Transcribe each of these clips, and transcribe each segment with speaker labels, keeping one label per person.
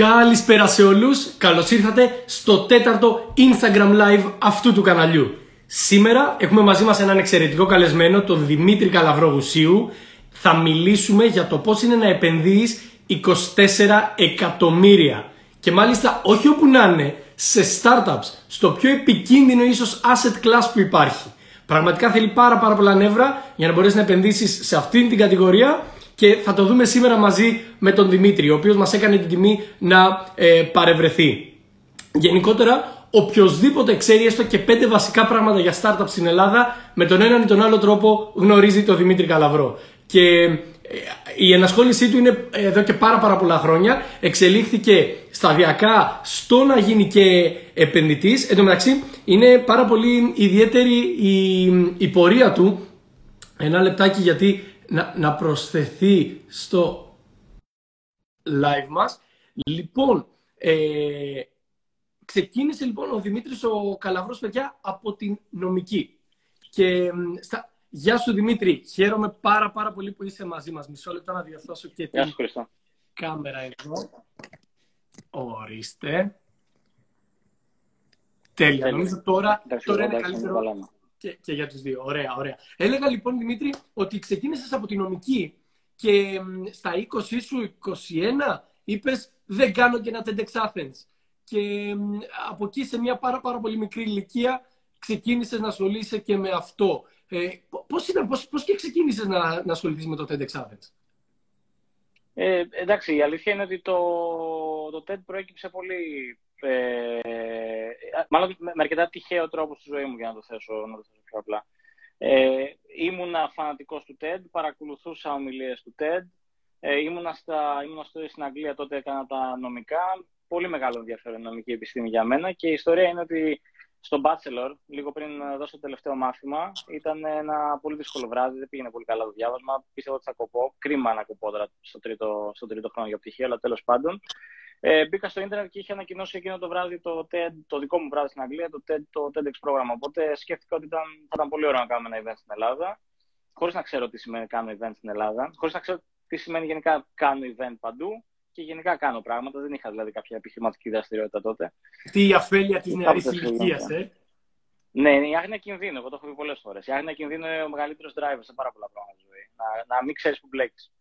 Speaker 1: Καλησπέρα σε όλους, καλώς ήρθατε στο τέταρτο Instagram Live αυτού του καναλιού. Σήμερα έχουμε μαζί μας έναν εξαιρετικό καλεσμένο, τον Δημήτρη Καλαβρό Γουσίου. Θα μιλήσουμε για το πώς είναι να επενδύεις 24 εκατομμύρια. Και μάλιστα όχι όπου να είναι, σε startups, στο πιο επικίνδυνο ίσως asset class που υπάρχει. Πραγματικά θέλει πάρα πάρα πολλά νεύρα για να μπορέσεις να επενδύσεις σε αυτήν την κατηγορία και θα το δούμε σήμερα μαζί με τον Δημήτρη, ο οποίος μας έκανε την τιμή να ε, παρευρεθεί. Γενικότερα, οποιοδήποτε ξέρει έστω και πέντε βασικά πράγματα για startup στην Ελλάδα, με τον έναν ή τον άλλο τρόπο γνωρίζει τον Δημήτρη Καλαβρό. Και ε, η ενασχόλησή του είναι εδώ και πάρα πάρα πολλά χρόνια. Εξελίχθηκε σταδιακά στο να γίνει και επενδυτής. Εν τω μεταξύ είναι πάρα πολύ ιδιαίτερη η, η πορεία του. Ένα λεπτάκι γιατί να, να προσθεθεί στο live μας. Λοιπόν, ε, ξεκίνησε λοιπόν ο Δημήτρης ο Καλαβρός, παιδιά, από την νομική. Και στα... Γεια σου Δημήτρη, χαίρομαι πάρα πάρα πολύ που είσαι μαζί μας. Μισό λεπτό να διορθώσω και την κάμερα εδώ. Ορίστε. Τέλεια. Νομίζω τώρα, τώρα είναι καλύτερο και, και για τους δύο. Ωραία, ωραία. Έλεγα λοιπόν, Δημήτρη, ότι ξεκίνησες από τη νομική και στα 20 σου, 21, είπες δεν κάνω και ένα TEDx Athens. Και από εκεί σε μια πάρα, πάρα πολύ μικρή ηλικία ξεκίνησες να ασχολείσαι και με αυτό. Ε, πώς, ήταν, πώς, πώς και ξεκίνησες να, να ασχοληθείς με το TEDx Athens;
Speaker 2: Ε, εντάξει, η αλήθεια είναι ότι το, το TED προέκυψε πολύ ε, μάλλον με αρκετά τυχαίο τρόπο στη ζωή μου, για να το θέσω, να το θέσω πιο απλά. Ε, ήμουνα φανατικός του TED, παρακολουθούσα ομιλίες του TED, ε, ήμουνα, στα, ήμουνα στο, στην Αγγλία, τότε έκανα τα νομικά, πολύ μεγάλο ενδιαφέρον νομική επιστήμη για μένα και η ιστορία είναι ότι στο Bachelor, λίγο πριν δώσω το τελευταίο μάθημα, ήταν ένα πολύ δύσκολο βράδυ, δεν πήγαινε πολύ καλά το διάβασμα, πίστευα ότι θα κοπώ, κρίμα να κοπώ τώρα στο τρίτο, στο τρίτο χρόνο για πτυχία, αλλά τέλος πάντων. Ε, μπήκα στο ίντερνετ και είχε ανακοινώσει εκείνο το βράδυ το, TED, το δικό μου βράδυ στην Αγγλία, το, TED, το TEDx πρόγραμμα. Οπότε σκέφτηκα ότι ήταν, θα ήταν πολύ ωραίο να κάνουμε ένα event στην Ελλάδα, χωρίς να ξέρω τι σημαίνει κάνω event στην Ελλάδα, χωρίς να ξέρω τι σημαίνει γενικά κάνω event παντού και γενικά κάνω πράγματα. Δεν είχα δηλαδή κάποια επιχειρηματική δραστηριότητα τότε.
Speaker 1: Τι η αφέλεια της νεαρής ηλικίας, ε.
Speaker 2: Ναι, η άγνοια κινδύνου. Εγώ το έχω πει πολλές φορές. Η άγνοια κινδύνου είναι ο μεγαλύτερος driver σε πάρα πολλά πράγματα στη ζωή. Να, να μην ξέρεις που μπλέκεις.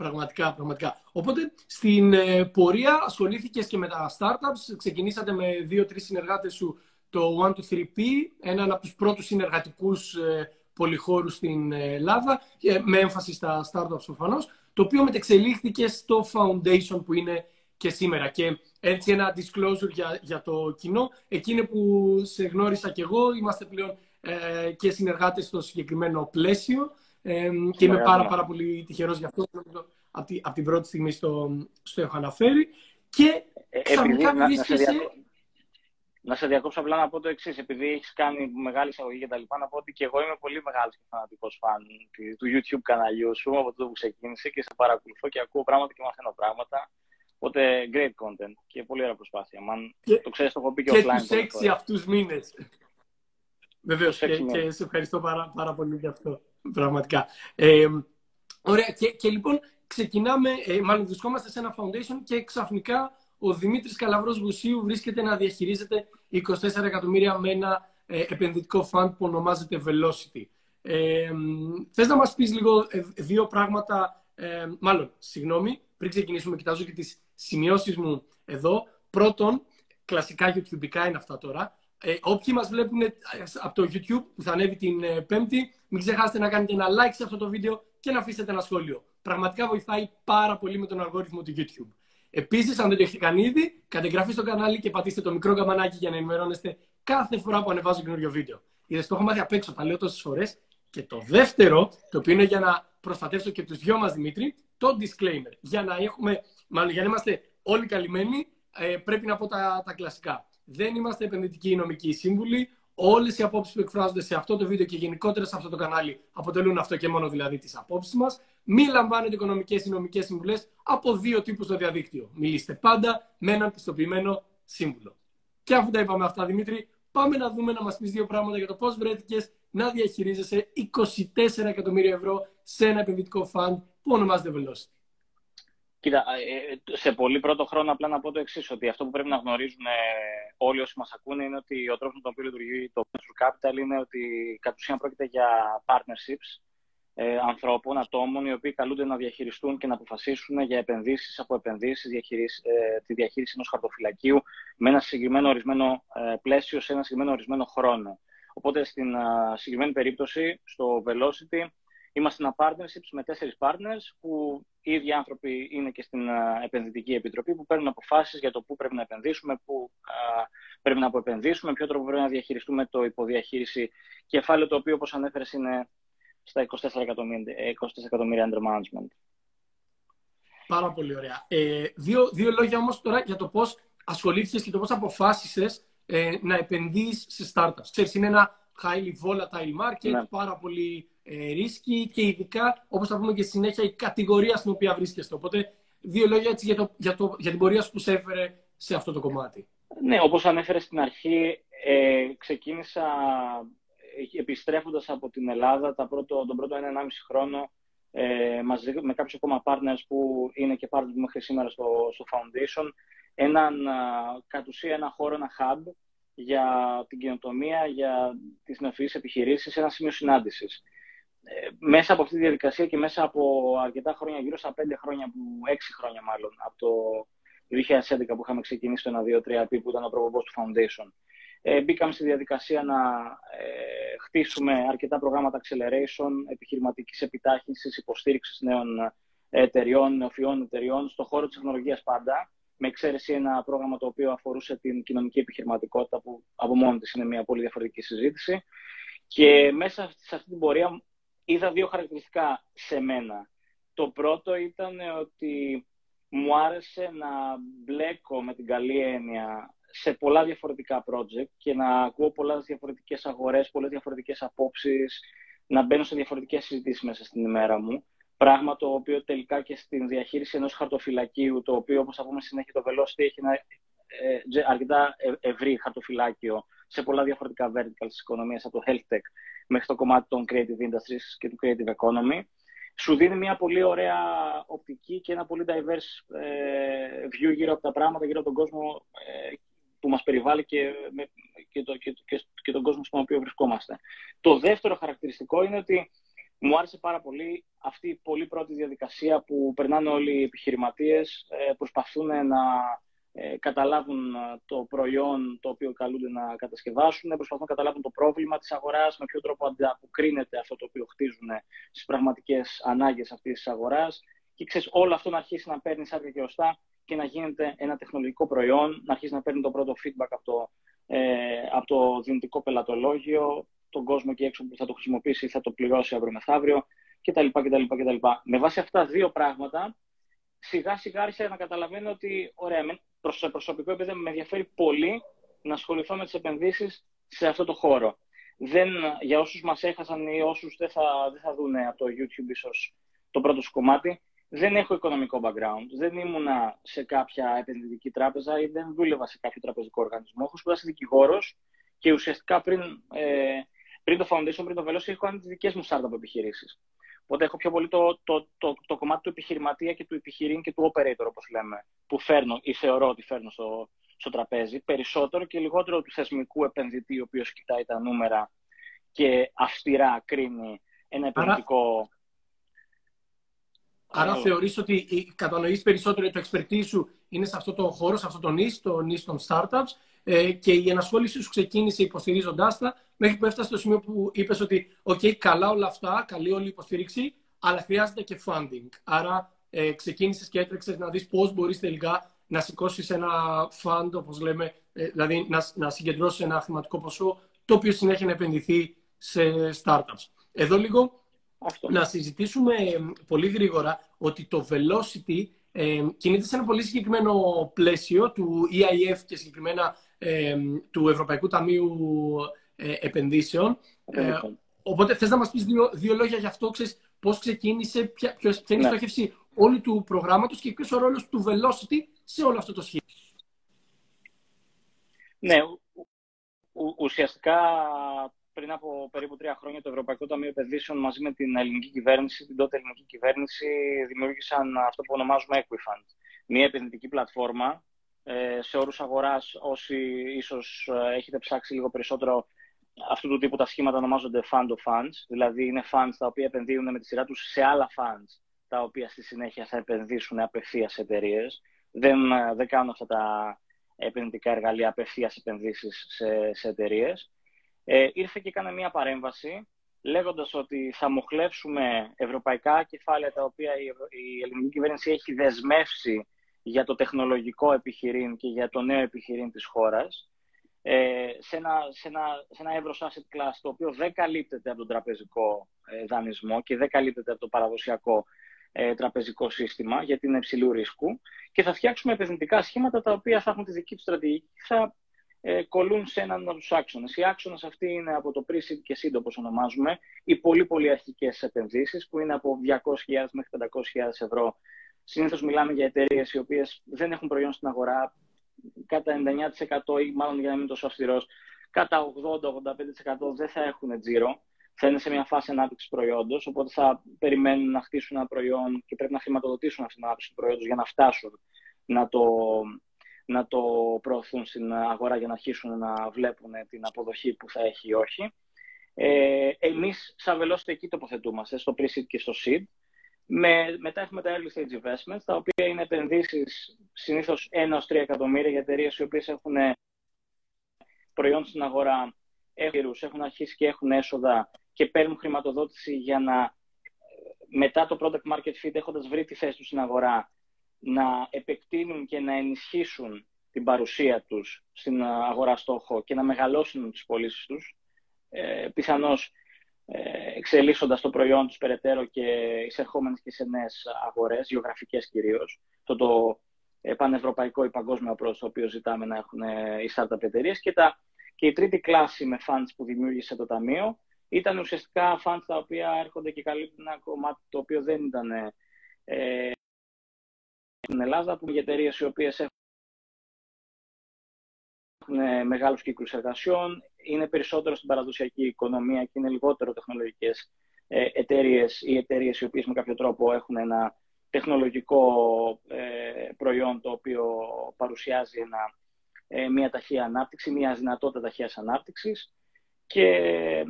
Speaker 1: Πραγματικά, πραγματικά. Οπότε στην ε, πορεία ασχολήθηκες και με τα startups. Ξεκινήσατε με δύο-τρεις συνεργάτες σου το 123P, έναν από τους πρώτους συνεργατικούς ε, πολυχώρους στην Ελλάδα, με έμφαση στα startups προφανώς, το οποίο μετεξελίχθηκες στο foundation που είναι και σήμερα. Και έτσι ένα disclosure για, για το κοινό. Εκείνη που σε γνώρισα κι εγώ, είμαστε πλέον ε, και συνεργάτες στο συγκεκριμένο πλαίσιο. Ε, και είμαι πάρα, πάρα πολύ τυχερός γι' αυτό. Από, τη, από την πρώτη στιγμή στο, στο έχω αναφέρει. Και
Speaker 2: ε, ξαφνικά να, βρίσκεσαι... Να σε διακόψω απλά να πω το εξής. Επειδή έχεις κάνει μεγάλη εισαγωγή και τα λοιπά, να πω ότι και εγώ είμαι πολύ μεγάλος και φανατικός φαν του YouTube καναλιού σου από το που ξεκίνησε και σε παρακολουθώ και ακούω πράγματα και μαθαίνω πράγματα. Οπότε great content και πολύ ωραία προσπάθεια. Man, και, το ξέρεις, το έχω πει και,
Speaker 1: και offline. Και του έξι αυτούς μήνες. Βεβαίως και, και σε ευχαριστώ πάρα, πάρα πολύ για αυτό. Πραγματικά. Ε, ωραία. Και, και λοιπόν ξεκινάμε, ε, μάλλον βρισκόμαστε σε ένα foundation και ξαφνικά ο Δημήτρης Καλαβρός Γουσίου βρίσκεται να διαχειρίζεται 24 εκατομμύρια με ένα ε, επενδυτικό fund που ονομάζεται Velocity. Ε, θες να μας πεις λίγο ε, δύο πράγματα, ε, μάλλον, συγγνώμη, πριν ξεκινήσουμε, κοιτάζω και τις σημειώσεις μου εδώ. Πρώτον, κλασικά YouTubeικά είναι αυτά τώρα. Ε, όποιοι μας βλέπουν ε, από το YouTube που θα ανέβει την ε, Πέμπτη, μην ξεχάσετε να κάνετε ένα like σε αυτό το βίντεο και να αφήσετε ένα σχόλιο. Πραγματικά βοηθάει πάρα πολύ με τον αλγόριθμο του YouTube. Επίσης, αν δεν το έχετε κάνει ήδη, κατεγγραφή στο κανάλι και πατήστε το μικρό καμπανάκι για να ενημερώνεστε κάθε φορά που ανεβάζω καινούριο βίντεο. Είδες, το έχω μάθει απ' έξω, τα λέω τόσες φορές. Και το δεύτερο, το οποίο είναι για να προστατεύσω και τους δυο μας Δημήτρη, το disclaimer. Για να, έχουμε, μάλλον, για να είμαστε όλοι καλυμμένοι, ε, πρέπει να πω τα, τα κλασικά. Δεν είμαστε επενδυτικοί ή νομικοί σύμβουλοι. Όλες οι απόψεις που εκφράζονται σε αυτό το βίντεο και γενικότερα σε αυτό το κανάλι αποτελούν αυτό και μόνο δηλαδή τις απόψεις μας. Μην λαμβάνετε οικονομικές ή νομικές συμβουλές από δύο τύπους στο διαδίκτυο. Μιλήστε πάντα με έναν πιστοποιημένο σύμβουλο. Και αφού τα είπαμε αυτά, Δημήτρη, πάμε να δούμε να μας πεις δύο πράγματα για το πώς βρέθηκες να διαχειρίζεσαι 24 εκατομμύρια ευρώ σε ένα επενδυτικό φαντ που ονομάζεται Velocity.
Speaker 2: Κοίτα, ε, ε, σε πολύ πρώτο χρόνο απλά να πω το εξής, ότι αυτό που πρέπει να γνωρίζουν ε, όλοι όσοι μας ακούνε είναι ότι ο τρόπος με τον οποίο λειτουργεί το Venture Capital είναι ότι κατ' ουσίαν πρόκειται για partnerships ε, ανθρώπων, ατόμων, οι οποίοι καλούνται να διαχειριστούν και να αποφασίσουν για επενδύσεις από επενδύσεις, ε, τη διαχείριση ενός χαρτοφυλακίου με ένα συγκεκριμένο ορισμένο ε, πλαίσιο σε ένα συγκεκριμένο ορισμένο χρόνο. Οπότε στην συγκεκριμένη περίπτωση, στο Velocity, Είμαστε ένα partnership με τέσσερις partners που οι ίδιοι άνθρωποι είναι και στην επενδυτική επιτροπή που παίρνουν αποφάσεις για το πού πρέπει να επενδύσουμε, πού πρέπει να αποεπενδύσουμε, ποιο τρόπο πρέπει να διαχειριστούμε το υποδιαχείριση κεφάλαιο το οποίο όπως ανέφερες είναι στα 24 εκατομμύρια, 24 εκατομμύρια under management.
Speaker 1: Πάρα πολύ ωραία. Ε, δύο, δύο λόγια όμως τώρα για το πώς ασχολήθηκες και το πώς αποφάσισες ε, να επενδύεις σε startups. Ξέρεις, είναι ένα highly volatile market, ναι. πάρα πολύ ε, ρίσκη και ειδικά, όπως θα πούμε και στη συνέχεια, η κατηγορία στην οποία βρίσκεστε. Οπότε, δύο λόγια έτσι για, το, για, το, για την πορεία σου που σε έφερε σε αυτό το κομμάτι.
Speaker 2: Ναι, όπως ανέφερες στην αρχή, ε, ξεκίνησα ε, επιστρέφοντας από την Ελλάδα τα πρώτο, τον πρώτο 1,5 χρόνο ε, μαζί με κάποιους ακόμα partners που είναι και partners μέχρι σήμερα στο, στο Foundation, έναν, κατ' ουσία ένα χώρο, ένα hub για την κοινοτομία, για τις νεοφυείς επιχειρήσεις, ένα σημείο συνάντησης. Ε, μέσα από αυτή τη διαδικασία και μέσα από αρκετά χρόνια, γύρω στα πέντε χρόνια, που, έξι χρόνια μάλλον, από το 2011 που είχαμε ξεκινήσει το 1-2-3 που ήταν ο προβολός του Foundation, ε, μπήκαμε στη διαδικασία να ε, χτίσουμε αρκετά προγράμματα acceleration, επιχειρηματικής επιτάχυνσης, υποστήριξης νέων εταιριών, νεοφιών εταιριών, στον χώρο της τεχνολογίας πάντα, με εξαίρεση ένα πρόγραμμα το οποίο αφορούσε την κοινωνική επιχειρηματικότητα, που από μόνη της είναι μια πολύ διαφορετική συζήτηση. Και μέσα σε αυτή την πορεία είδα δύο χαρακτηριστικά σε μένα. Το πρώτο ήταν ότι μου άρεσε να μπλέκω με την καλή έννοια σε πολλά διαφορετικά project και να ακούω πολλές διαφορετικές αγορές, πολλές διαφορετικές απόψεις, να μπαίνω σε διαφορετικές συζητήσεις μέσα στην ημέρα μου. Πράγμα το οποίο τελικά και στην διαχείριση ενός χαρτοφυλακίου, το οποίο όπως θα πούμε συνέχεια το Velocity έχει ένα ε, αρκετά ευρύ χαρτοφυλάκιο σε πολλά διαφορετικά verticals της οικονομίας, από το health tech μέχρι το κομμάτι των creative industries και του creative economy. Σου δίνει μια πολύ ωραία οπτική και ένα πολύ diverse ε, view γύρω από τα πράγματα, γύρω από τον κόσμο ε, που μας περιβάλλει και, και, το, και, και, και τον κόσμο στον οποίο βρισκόμαστε. Το δεύτερο χαρακτηριστικό είναι ότι μου άρεσε πάρα πολύ αυτή η πολύ πρώτη διαδικασία που περνάνε όλοι οι επιχειρηματίες, ε, προσπαθούν να ε, καταλάβουν ε, το προϊόν το οποίο καλούνται να κατασκευάσουν, προσπαθούν να καταλάβουν το πρόβλημα της αγοράς, με ποιο τρόπο ανταποκρίνεται αυτό το οποίο χτίζουν στις πραγματικές ανάγκες αυτής της αγοράς και ξέρεις όλο αυτό να αρχίσει να παίρνει σάρκα και οστά και να γίνεται ένα τεχνολογικό προϊόν, να αρχίσει να παίρνει το πρώτο feedback από το, ε, από το δυνητικό πελατολόγιο, τον κόσμο εκεί έξω που θα το χρησιμοποιήσει ή θα το πληρώσει αύριο μεθαύριο κτλ. κτλ, κτλ. Με βάση αυτά δύο πράγματα, σιγά σιγά άρχισα να καταλαβαίνω ότι, ωραία, προς προσωπικό επίπεδο με ενδιαφέρει πολύ να ασχοληθώ με τις επενδύσεις σε αυτό το χώρο. Δεν, για όσους μας έχασαν ή όσους δεν θα, δεν θα δουν από το YouTube ίσως το πρώτο σου κομμάτι, δεν έχω οικονομικό background. Δεν ήμουνα σε κάποια επενδυτική τράπεζα ή δεν δούλευα σε κάποιο τραπεζικό οργανισμό. Έχω σπουδάσει δικηγόρος και ουσιαστικά πριν, ε, πριν το Foundation, πριν το Veloci, έχω κάνει τις δικές μου startup επιχειρήσεις. Οπότε έχω πιο πολύ το, το, το, το, κομμάτι του επιχειρηματία και του επιχειρήν και του operator, όπως λέμε, που φέρνω ή θεωρώ ότι φέρνω στο, στο τραπέζι, περισσότερο και λιγότερο του θεσμικού επενδυτή, ο οποίος κοιτάει τα νούμερα και αυστηρά κρίνει ένα επενδυτικό.
Speaker 1: Άρα, Άρα θεωρείς ότι κατανοείς περισσότερο το expertise σου είναι σε αυτό το χώρο, σε αυτό το νης, το νης των startups ε, και η ενασχόληση σου ξεκίνησε υποστηρίζοντάς τα μέχρι που έφτασε στο σημείο που είπες ότι OK, καλά όλα αυτά, καλή όλη η υποστήριξη, αλλά χρειάζεται και funding. Άρα ε, ξεκίνησες και έτρεξες να δεις πώς μπορείς τελικά να σηκώσεις ένα fund, όπως λέμε, ε, δηλαδή να, να συγκεντρώσεις ένα χρηματικό ποσό, το οποίο συνέχεια να επενδυθεί σε startups. Εδώ λίγο Αυτό. να συζητήσουμε πολύ γρήγορα ότι το Velocity ε, κινείται σε ένα πολύ συγκεκριμένο πλαίσιο του EIF και συγκεκριμένα ε, του Ευρωπαϊκού Ταμείου ε, Επενδύσεων. Ε, οπότε θες να μας πεις δύο, δύο λόγια για αυτό, ξέρεις, πώς ξεκίνησε, ποια, ποια είναι η ναι. στόχευση όλου του προγράμματος και ποιος ο ρόλος του Velocity σε όλο αυτό το σχέδιο;
Speaker 2: Ναι, ουσιαστικά πριν από περίπου τρία χρόνια, το Ευρωπαϊκό Ταμείο Επενδύσεων μαζί με την ελληνική κυβέρνηση, την τότε ελληνική κυβέρνηση, δημιούργησαν αυτό που ονομάζουμε Equifund. Μια επενδυτική πλατφόρμα ε, σε όρους αγοράς, όσοι ίσως ε, έχετε ψάξει λίγο περισσότερο αυτού του τύπου τα σχήματα ονομάζονται fund of funds, δηλαδή είναι funds τα οποία επενδύουν με τη σειρά τους σε άλλα funds, τα οποία στη συνέχεια θα επενδύσουν απευθείας σε εταιρείες. Δεν, ε, δεν κάνουν αυτά τα επενδυτικά εργαλεία απευθείας επενδύσεις σε, σε εταιρείες. Ε, ήρθε και έκανε μια παρέμβαση λέγοντας ότι θα μοχλεύσουμε ευρωπαϊκά κεφάλαια τα οποία η, η ελληνική κυβέρνηση έχει δεσμεύσει για το τεχνολογικό επιχειρήν και για το νέο επιχειρήν της χώρας ε, σε, ένα, σε, ένα, σε ένα εύρος asset class το οποίο δεν καλύπτεται από τον τραπεζικό ε, δανεισμό και δεν καλύπτεται από το παραδοσιακό ε, τραπεζικό σύστημα γιατί είναι υψηλού ρίσκου και θα φτιάξουμε επενδυτικά σχήματα τα οποία θα έχουν τη δική τους στρατηγική και θα ε, κολλούν σε έναν από τους άξονες. Οι άξονες αυτοί είναι από το pre και seed, όπως ονομάζουμε, οι πολύ πολύ αρχικές επενδύσεις, που είναι από 200.000 μέχρι 500.000 ευρώ. Συνήθως μιλάμε για εταιρείες οι οποίες δεν έχουν προϊόν στην αγορά κατά 99% ή μάλλον για να μην τόσο αυστηρός, κατά 80-85% δεν θα έχουν τζίρο. Θα είναι σε μια φάση ανάπτυξης προϊόντος, οπότε θα περιμένουν να χτίσουν ένα προϊόν και πρέπει να χρηματοδοτήσουν αυτή την ανάπτυξη του προϊόντος για να φτάσουν να το, να το προωθούν στην αγορά για να αρχίσουν να βλέπουν την αποδοχή που θα έχει ή όχι. Ε, εμείς, σαν Velocity, εκεί τοποθετούμαστε, στο pre-seed και στο seed. Με, μετά έχουμε τα early stage investments, τα οποία είναι επενδύσεις συνήθως 1-3 εκατομμύρια για εταιρείες οι οποίες έχουν προϊόν στην αγορά, έχουν, έχουν αρχίσει και έχουν έσοδα και παίρνουν χρηματοδότηση για να μετά το product market fit έχοντας βρει τη θέση τους στην αγορά να επεκτείνουν και να ενισχύσουν την παρουσία τους στην αγορά στόχο και να μεγαλώσουν τις πωλήσεις τους, ε, πιθανώς ε, εξελίσσοντας το προϊόν τους περαιτέρω και εισερχόμενες και σε νέες αγορές, γεωγραφικές κυρίως. Το, το ε, πανευρωπαϊκό ή παγκόσμιο approach το οποίο ζητάμε να έχουν ε, οι startup εταιρείες και, και η τρίτη κλάση με funds που δημιούργησε το Ταμείο ήταν ουσιαστικά funds τα οποία έρχονται και καλύπτουν ένα κομμάτι το οποίο δεν ήταν ε, στην Ελλάδα, που για εταιρείες οι οποίες έχουν μεγάλους κύκλους εργασιών, είναι περισσότερο στην παραδοσιακή οικονομία και είναι λιγότερο τεχνολογικές ε, εταιρείες ή εταιρείες οι οποίες με κάποιο τρόπο έχουν ένα τεχνολογικό ε, προϊόν το οποίο παρουσιάζει ένα, ε, μια ταχεία ανάπτυξη, μια δυνατότητα ταχείας ανάπτυξης και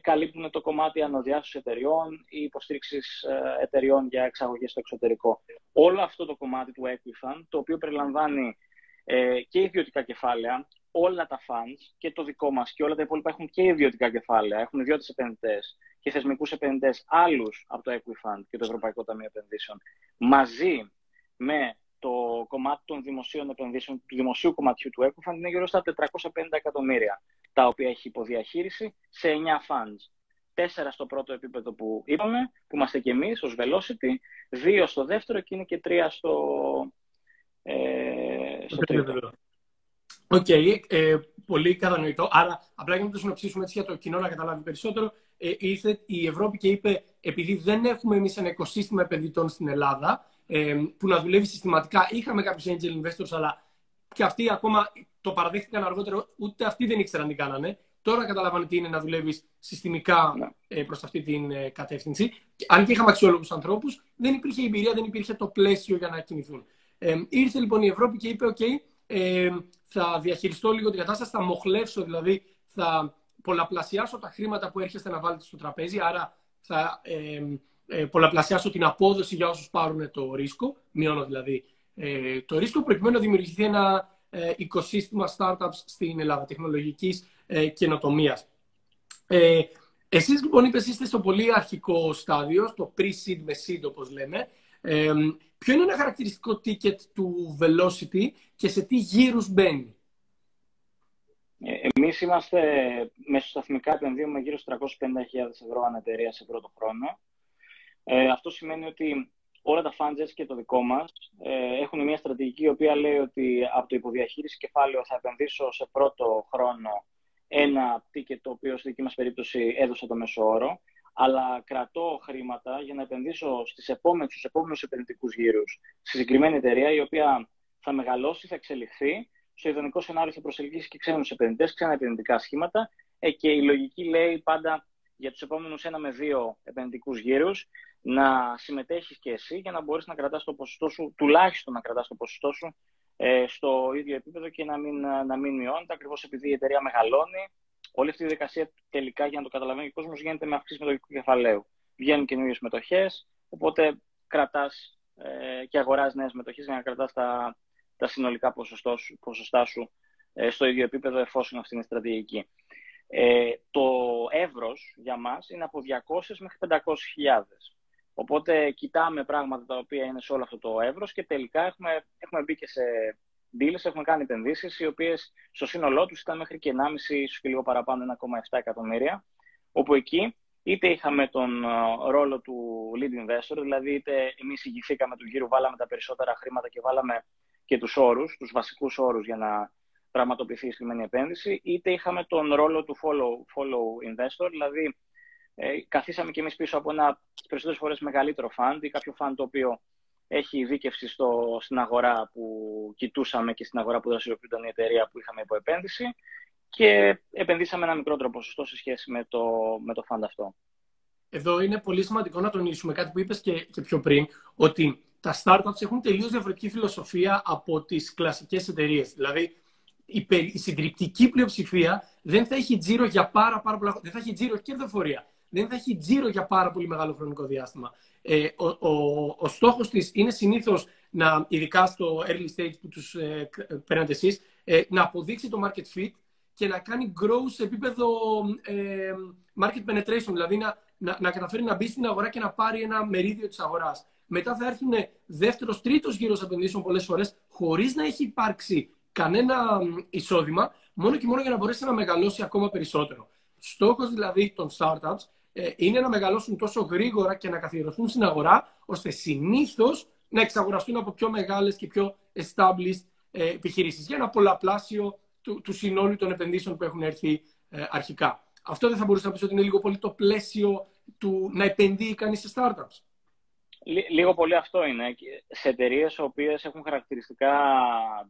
Speaker 2: καλύπτουν το κομμάτι ανωδιάσεως εταιριών ή υποστήριξης εταιριών για εξαγωγές στο εξωτερικό. Όλο αυτό το κομμάτι του Equifund, το οποίο περιλαμβάνει και ιδιωτικά κεφάλαια, όλα τα funds και το δικό μας και όλα τα υπόλοιπα έχουν και ιδιωτικά κεφάλαια, έχουν ιδιώτες επενδυτές και θεσμικούς επενδυτές άλλους από το Equifund και το Ευρωπαϊκό Ταμείο Επενδύσεων, μαζί με το κομμάτι των δημοσίων επενδύσεων, του δημοσίου κομματιού του Equifund, είναι γύρω στα 450 εκατομμύρια, τα οποία έχει υπό διαχείριση σε 9 funds. Τέσσερα στο πρώτο επίπεδο που είπαμε, που είμαστε και εμείς ως Velocity, δύο στο δεύτερο και είναι και τρία στο, ε, στο τρίτο.
Speaker 1: OK, okay, ε, πολύ κατανοητό. Άρα, απλά για να το συνοψίσουμε έτσι για το κοινό να καταλάβει περισσότερο, ε, ήρθε η Ευρώπη και είπε, επειδή δεν έχουμε εμείς ένα οικοσύστημα επενδυτών στην Ελλάδα ε, που να δουλεύει συστηματικά, είχαμε κάποιους angel investors, αλλά και αυτοί ακόμα το παραδέχτηκαν αργότερο, ούτε αυτοί δεν ήξεραν τι κάνανε. Τώρα καταλάβανε τι είναι να δουλεύεις συστημικά ε, προς αυτή την ε, κατεύθυνση. Αν και είχαμε αξιόλογους ανθρώπους, δεν υπήρχε εμπειρία, δεν υπήρχε το πλαίσιο για να κινηθούν. Ε, ήρθε λοιπόν η Ευρώπη και είπε: OK, ε, θα διαχειριστώ λίγο την κατάσταση, θα μοχλεύσω, δηλαδή θα πολλαπλασιάσω τα χρήματα που έρχεστε να βάλετε στο τραπέζι, άρα θα ε, ε, πολλαπλασιάσω την απόδοση για όσους πάρουν το ρίσκο, μειώνω δηλαδή ε, το ρίσκο, προκειμένου να δημιουργηθεί ένα ε, οικοσύστημα startups στην Ελλάδα, τεχνολογικής ε, καινοτομίας. Ε, εσείς λοιπόν είπες είστε στο πολύ αρχικό στάδιο, στο pre-seed με seed όπως λέμε. Ε, Ποιο είναι ένα χαρακτηριστικό ticket του Velocity και σε τι γύρους μπαίνει;
Speaker 2: Ε, εμείς είμαστε μεσοσταθμικά επενδύουμε γύρω στους 350.000 ευρώ ανά εταιρεία σε πρώτο χρόνο. Ε, αυτό σημαίνει ότι όλα τα funds και το δικό μας ε, έχουν μια στρατηγική η οποία λέει ότι από το υποδιαχείριση κεφάλαιο θα επενδύσω σε πρώτο χρόνο ένα ticket το οποίο στη δική μας περίπτωση έδωσε το μέσο όρο αλλά κρατώ χρήματα για να επενδύσω στις επόμενες, στους επόμενους επενδυτικούς γύρους στη συγκεκριμένη εταιρεία η οποία θα μεγαλώσει, θα εξελιχθεί. Στο ιδανικό σενάριο θα προσελκύσει και ξένους επενδυτές, ξένα επενδυτικά σχήματα, Ε, και η λογική λέει πάντα για τους επόμενους ένα με δύο επενδυτικούς γύρους να συμμετέχεις και εσύ για να μπορείς να κρατάς το ποσοστό σου, τουλάχιστον να κρατάς το ποσοστό σου ε, στο ίδιο επίπεδο και να μην, να μην μειώνεται, ακριβώς επειδή η εταιρεία μεγαλώνει. Όλη αυτή η διαδικασία τελικά, για να το καταλαβαίνει ο κόσμος, γίνεται με αυξήσεις μετοχικού κεφαλαίου. Βγαίνουν καινούριες μετοχές, οπότε κρατάς ε, και αγοράζει νέες μετοχές για να κρατάς τα, τα συνολικά ποσοστά σου ε, στο ίδιο επίπεδο εφόσον αυτή είναι η στρατηγική. Ε, το εύρος για μας είναι από 200 μέχρι 500 Οπότε κοιτάμε πράγματα τα οποία είναι σε όλο αυτό το εύρος και τελικά έχουμε, έχουμε μπει και σε deals, έχουμε κάνει επενδύσεις, οι οποίες στο σύνολό τους ήταν μέχρι και 1,5 ίσως και λίγο παραπάνω 1,7 εκατομμύρια, όπου εκεί είτε είχαμε τον ε, ρόλο του lead investor, δηλαδή είτε εμείς ηγηθήκαμε του γύρου, βάλαμε τα περισσότερα χρήματα και βάλαμε και τους όρους, τους βασικούς όρους για να πραγματοποιηθεί η συγκεκριμένη επένδυση, είτε είχαμε τον ρόλο του follow, follow investor, δηλαδή ε, καθίσαμε και εμείς πίσω από ένα περισσότερες φορές μεγαλύτερο fund ή κάποιο fund το οποίο έχει δίκευση στο, στην αγορά που κοιτούσαμε και στην αγορά που δραστηριοποιούνταν η εταιρεία που είχαμε υπό επένδυση και επενδύσαμε ένα μικρότερο ποσοστό σε σχέση με το, με το fund αυτό.
Speaker 1: Εδώ είναι πολύ σημαντικό να τονίσουμε κάτι που είπες και, και πιο πριν, ότι τα startups έχουν τελείως διαφορετική φιλοσοφία από τις κλασικές εταιρείες. Δηλαδή, η, η συντριπτική πλειοψηφία δεν θα έχει τζίρο για πάρα, πάρα πολλά Δεν θα έχει τζίρο κερδοφορία. Δεν θα έχει τζίρο για πάρα πολύ μεγάλο χρονικό διάστημα. Ε, ο, ο, ο στόχος της είναι συνήθως, να, ειδικά στο early stage που τους ε, παίρνετε εσείς, ε, να αποδείξει το market fit και να κάνει grow σε επίπεδο ε, market penetration, δηλαδή να, να, να καταφέρει να μπει στην αγορά και να πάρει ένα μερίδιο της αγοράς. Μετά θα έρθουν δεύτερος, τρίτος γύρος επενδύσεων πολλές φορές, χωρίς να έχει υπάρξει κανένα εισόδημα, μόνο και μόνο για να μπορέσει να μεγαλώσει ακόμα περισσότερο. Στόχος δηλαδή των startups ε, είναι να μεγαλώσουν τόσο γρήγορα και να καθιερωθούν στην αγορά, ώστε συνήθως να εξαγοραστούν από πιο μεγάλες και πιο established ε, επιχειρήσεις για ένα πολλαπλάσιο του, του συνόλου των επενδύσεων που έχουν έρθει ε, αρχικά. Αυτό δεν θα μπορούσε να πεις ότι είναι λίγο πολύ το πλαίσιο του να επενδύει κανείς σε startups.
Speaker 2: Λίγο πολύ αυτό είναι. Σε εταιρείες οι οποίες έχουν χαρακτηριστικά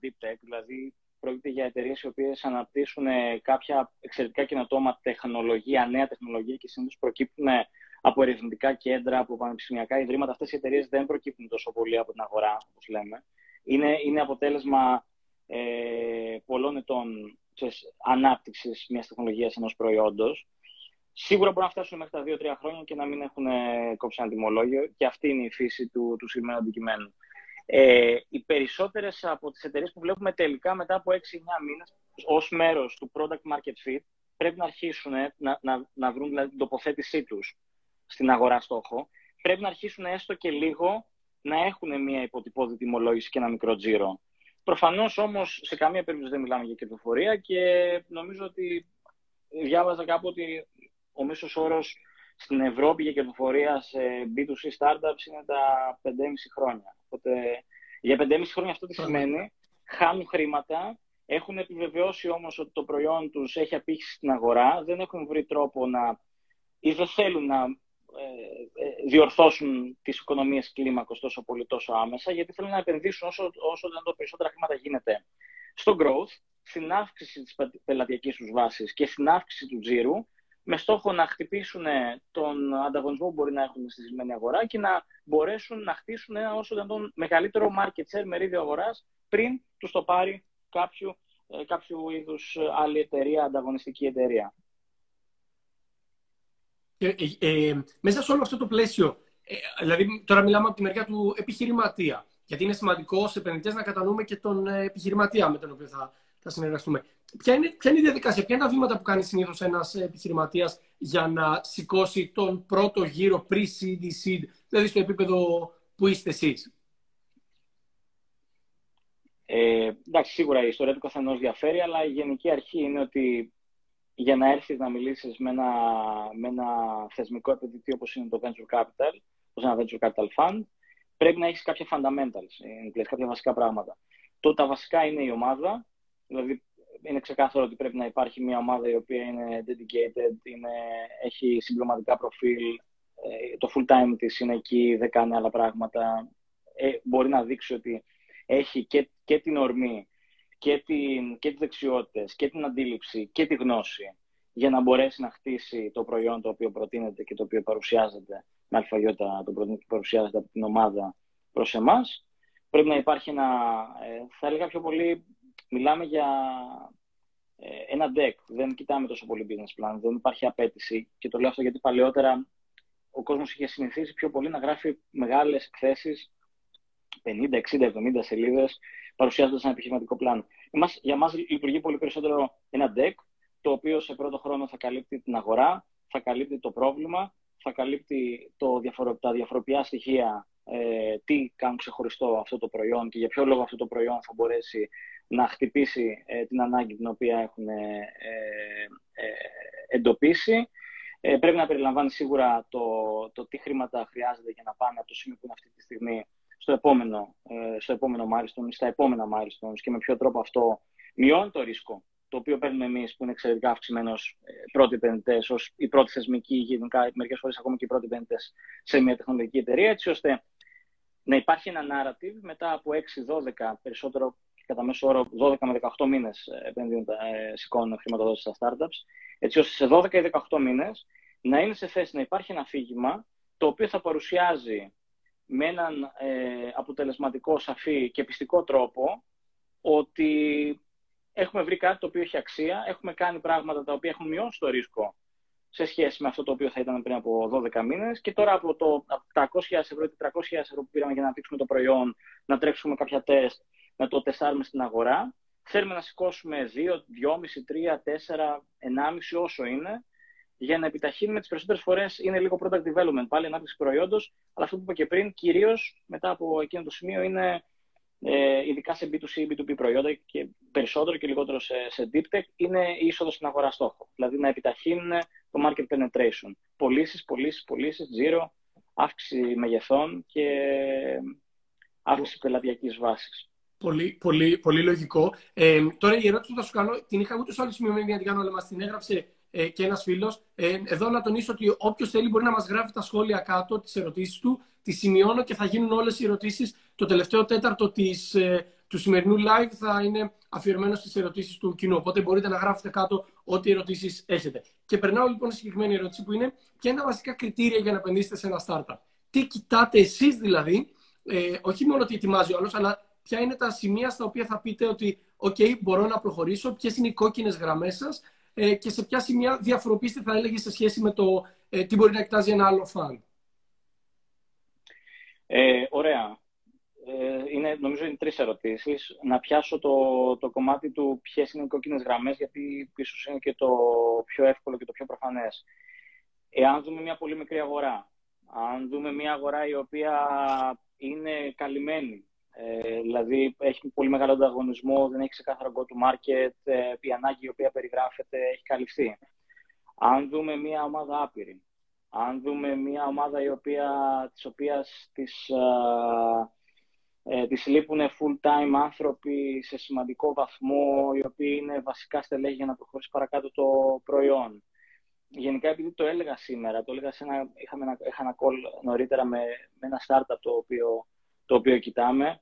Speaker 2: deep tech, δηλαδή πρόκειται για εταιρείες οι οποίες αναπτύσσουν κάποια εξαιρετικά καινοτόμα τεχνολογία, νέα τεχνολογία και συνήθως προκύπτουν από ερευνητικά κέντρα, από πανεπιστημιακά ιδρύματα. Αυτές οι εταιρείες δεν προκύπτουν τόσο πολύ από την αγορά, όπως λέμε. Είναι, είναι αποτέλεσμα ε, πολλών ετών ανάπτυξης μιας τεχνολογίας ενός προϊόντος. Σίγουρα μπορούν να φτάσουν μέχρι τα 2-3 χρόνια και να μην έχουν ε, κόψει ένα τιμολόγιο και αυτή είναι η φύση του, του συγκεκριμένου αντικειμένου. Ε, οι περισσότερες από τις εταιρείες που βλέπουμε τελικά μετά από 6-9 μήνες ως μέρος του product market fit πρέπει να αρχίσουν να, να, να βρουν δηλαδή, την τοποθέτησή τους στην αγορά στόχο. Πρέπει να αρχίσουν έστω και λίγο να έχουν μια υποτυπώδη τιμολόγηση και ένα μικρό τζίρο. Προφανώς όμως σε καμία περίπτωση δεν μιλάμε για κερδοφορία και νομίζω ότι διάβαζα κάπου ότι ο μέσος όρος στην Ευρώπη για κερδοφορία σε B2C startups είναι τα 5,5 χρόνια. Οπότε για 5,5 χρόνια αυτό τι σημαίνει. Χάνουν χρήματα, έχουν επιβεβαιώσει όμως ότι το προϊόν τους έχει απήχηση στην αγορά, δεν έχουν βρει τρόπο να ή δεν θέλουν να ε, ε, διορθώσουν τις οικονομίες κλίμακος τόσο πολύ τόσο άμεσα, γιατί θέλουν να επενδύσουν όσο, όσο το περισσότερα χρήματα γίνεται στο growth, στην αύξηση της πελατειακής τους βάσης και στην αύξηση του τζίρου με στόχο να χτυπήσουν τον ανταγωνισμό που μπορεί να έχουν στη σημερινή αγορά και να μπορέσουν να χτίσουν ένα όσο δυνατόν μεγαλύτερο market share μερίδιο αγοράς πριν τους το πάρει κάποιο ε, κάποιου είδους άλλη εταιρεία, ανταγωνιστική εταιρεία.
Speaker 1: Ε, ε, μέσα σε όλο αυτό το πλαίσιο, ε, δηλαδή τώρα μιλάμε από τη μεριά του επιχειρηματία, γιατί είναι σημαντικό σε επενδυτές να κατανοούμε και τον επιχειρηματία με τον οποίο θα, θα συνεργαστούμε. Ποια είναι, ποια είναι η διαδικασία, ποια είναι τα βήματα που κάνει συνήθως ένας επιχειρηματίας για να σηκώσει τον πρώτο γύρο pre-seed seed, δηλαδή στο επίπεδο που είστε εσείς;
Speaker 2: Ε, εντάξει, σίγουρα η ιστορία του καθενός διαφέρει, αλλά η γενική αρχή είναι ότι για να έρθεις να μιλήσεις με ένα, με ένα θεσμικό επενδυτή όπως είναι το venture capital, όπως ένα venture capital fund, πρέπει να έχεις κάποια fundamentals, κάποια βασικά πράγματα. Το τα βασικά είναι η ομάδα, δηλαδή είναι ξεκάθαρο ότι πρέπει να υπάρχει μια ομάδα η οποία είναι dedicated, είναι, έχει συμπληρωματικά προφίλ, ε, το full time της είναι εκεί, δεν κάνει άλλα πράγματα. Ε, μπορεί να δείξει ότι έχει και, και την ορμή και, την, και τις δεξιότητες και την αντίληψη και τη γνώση για να μπορέσει να χτίσει το προϊόν το οποίο προτείνεται και το οποίο παρουσιάζεται με αλφαγιώτα, το προϊόν που παρουσιάζεται από την ομάδα προς εμάς. Πρέπει να υπάρχει ένα, ε, θα έλεγα πιο πολύ, μιλάμε για ε, ένα deck. Δεν κοιτάμε τόσο πολύ business plan, δεν υπάρχει απέτηση. Και το λέω αυτό γιατί παλαιότερα ο κόσμος είχε συνηθίσει πιο πολύ να γράφει μεγάλες εκθέσεις, 50, 60, 70 σελίδες, παρουσιάζοντας ένα επιχειρηματικό πλάνο. Εμάς, για μας λειτουργεί πολύ περισσότερο ένα deck, το οποίο σε πρώτο χρόνο θα καλύπτει την αγορά, θα καλύπτει το πρόβλημα, θα καλύπτει το διαφορο... τα διαφορετικά στοιχεία, ε, τι κάνουν ξεχωριστό αυτό το προϊόν και για ποιο λόγο αυτό το προϊόν θα μπορέσει να χτυπήσει ε, την ανάγκη την οποία έχουν ε, ε, εντοπίσει. πρέπει να περιλαμβάνει σίγουρα το, το τι χρήματα χρειάζεται για να πάνε από το σημείο που είναι αυτή τη στιγμή στο επόμενο, στο επόμενο milestone, στα επόμενα milestones και με ποιο τρόπο αυτό μειώνει το ρίσκο το οποίο παίρνουμε εμείς, που είναι εξαιρετικά αυξημένος ε, πρώτοι επενδυτές, ως οι πρώτοι θεσμικοί, γενικά μερικές φορές ακόμα και οι πρώτοι επενδυτές σε μια τεχνολογική εταιρεία, έτσι ώστε να υπάρχει ένα narrative μετά από 6-12, περισσότερο κατά μέσο όρο 12 με 18 μήνες επενδύουν, ε, σηκώνουν χρηματοδότηση στα startups, έτσι ώστε σε 12 ή 18 μήνες να είναι σε θέση να υπάρχει ένα αφήγημα το οποίο θα παρουσιάζει με έναν ε, αποτελεσματικό, σαφή και πιστικό τρόπο ότι έχουμε βρει κάτι το οποίο έχει αξία, έχουμε κάνει πράγματα τα οποία έχουν μειώσει το ρίσκο σε σχέση με αυτό το οποίο θα ήταν πριν από 12 μήνες. Και τώρα από, το, από 300 ευρώ ή 400 ευρώ που πήραμε για να αναπτύξουμε το προϊόν, να τρέξουμε κάποια τεστ, να το τεστάρουμε στην αγορά, θέλουμε να σηκώσουμε 2, 2,5, 3, 4, 1,5 όσο είναι, για να επιταχύνουμε τις περισσότερες φορές είναι λίγο product development, πάλι ανάπτυξη προϊόντος. Αλλά αυτό που είπα και πριν, κυρίως μετά από εκείνο το σημείο είναι ε, ειδικά σε B2C ή B2B προϊόντα και περισσότερο και λιγότερο σε, σε deep tech, είναι η είσοδος στην αγορά στόχο. Δηλαδή να επιταχύνουν το market penetration. Πωλήσεις, πωλήσεις, πωλήσεις, zero, αύξηση μεγεθών και αύξηση πελατειακής βάσης.
Speaker 1: Πολύ, πολύ, πολύ λογικό. Ε, τώρα η ερώτηση που θα σου κάνω, την είχα ούτω άλλω σημειωμένη για την κάνω, αλλά μας την έγραψε ε, και ένας φίλος. Ε, εδώ να τονίσω ότι όποιος θέλει μπορεί να μας γράφει τα σχόλια κάτω, τι ερωτήσει του, τι σημειώνω και θα γίνουν όλες οι ερωτήσεις. Το τελευταίο τέταρτο της, ε, του σημερινού live θα είναι αφιερωμένο στις ερωτήσεις του κοινού. Οπότε μπορείτε να γράφετε κάτω ό,τι ερωτήσεις έχετε. Και περνάω λοιπόν στη συγκεκριμένη ερώτηση που είναι ποια είναι τα βασικά κριτήρια για να επενδύσετε σε ένα startup; Τι κοιτάτε εσείς δηλαδή, ε, όχι μόνο τι ετοιμάζει ο άλλος, αλλά ποια είναι τα σημεία στα οποία θα πείτε ότι OK, μπορώ να προχωρήσω, ποιες είναι οι κόκκινες γραμμές σας ε, και σε ποια σημεία διαφοροποιήστε, θα έλεγε, σε σχέση με το ε, τι μπορεί να κοιτάζει ένα άλλο φαν;
Speaker 2: Ε, ωραία. Ε, είναι, νομίζω είναι τρεις ερωτήσεις. Να πιάσω το, το κομμάτι του ποιες είναι οι κόκκινες γραμμές, γιατί ίσως είναι και το πιο εύκολο και το πιο προφανές. Εάν δούμε μια πολύ μικρή αγορά, αν δούμε μια αγορά η οποία είναι καλυμμένη, ε, δηλαδή έχει πολύ μεγάλο ανταγωνισμό, δεν έχει ξεκάθαρο go to market, ε, η ανάγκη η οποία περιγράφεται έχει καλυφθεί. Αν δούμε μια ομάδα άπειρη, αν δούμε μια ομάδα η οποία, της οποίας της, ε, της λείπουν full-time άνθρωποι σε σημαντικό βαθμό, οι οποίοι είναι βασικά στελέχη για να προχωρήσει παρακάτω το προϊόν. Γενικά, επειδή το έλεγα σήμερα, το έλεγα σε ένα, είχαμε ένα, είχα ένα call νωρίτερα με, με ένα startup το οποίο, το οποίο κοιτάμε,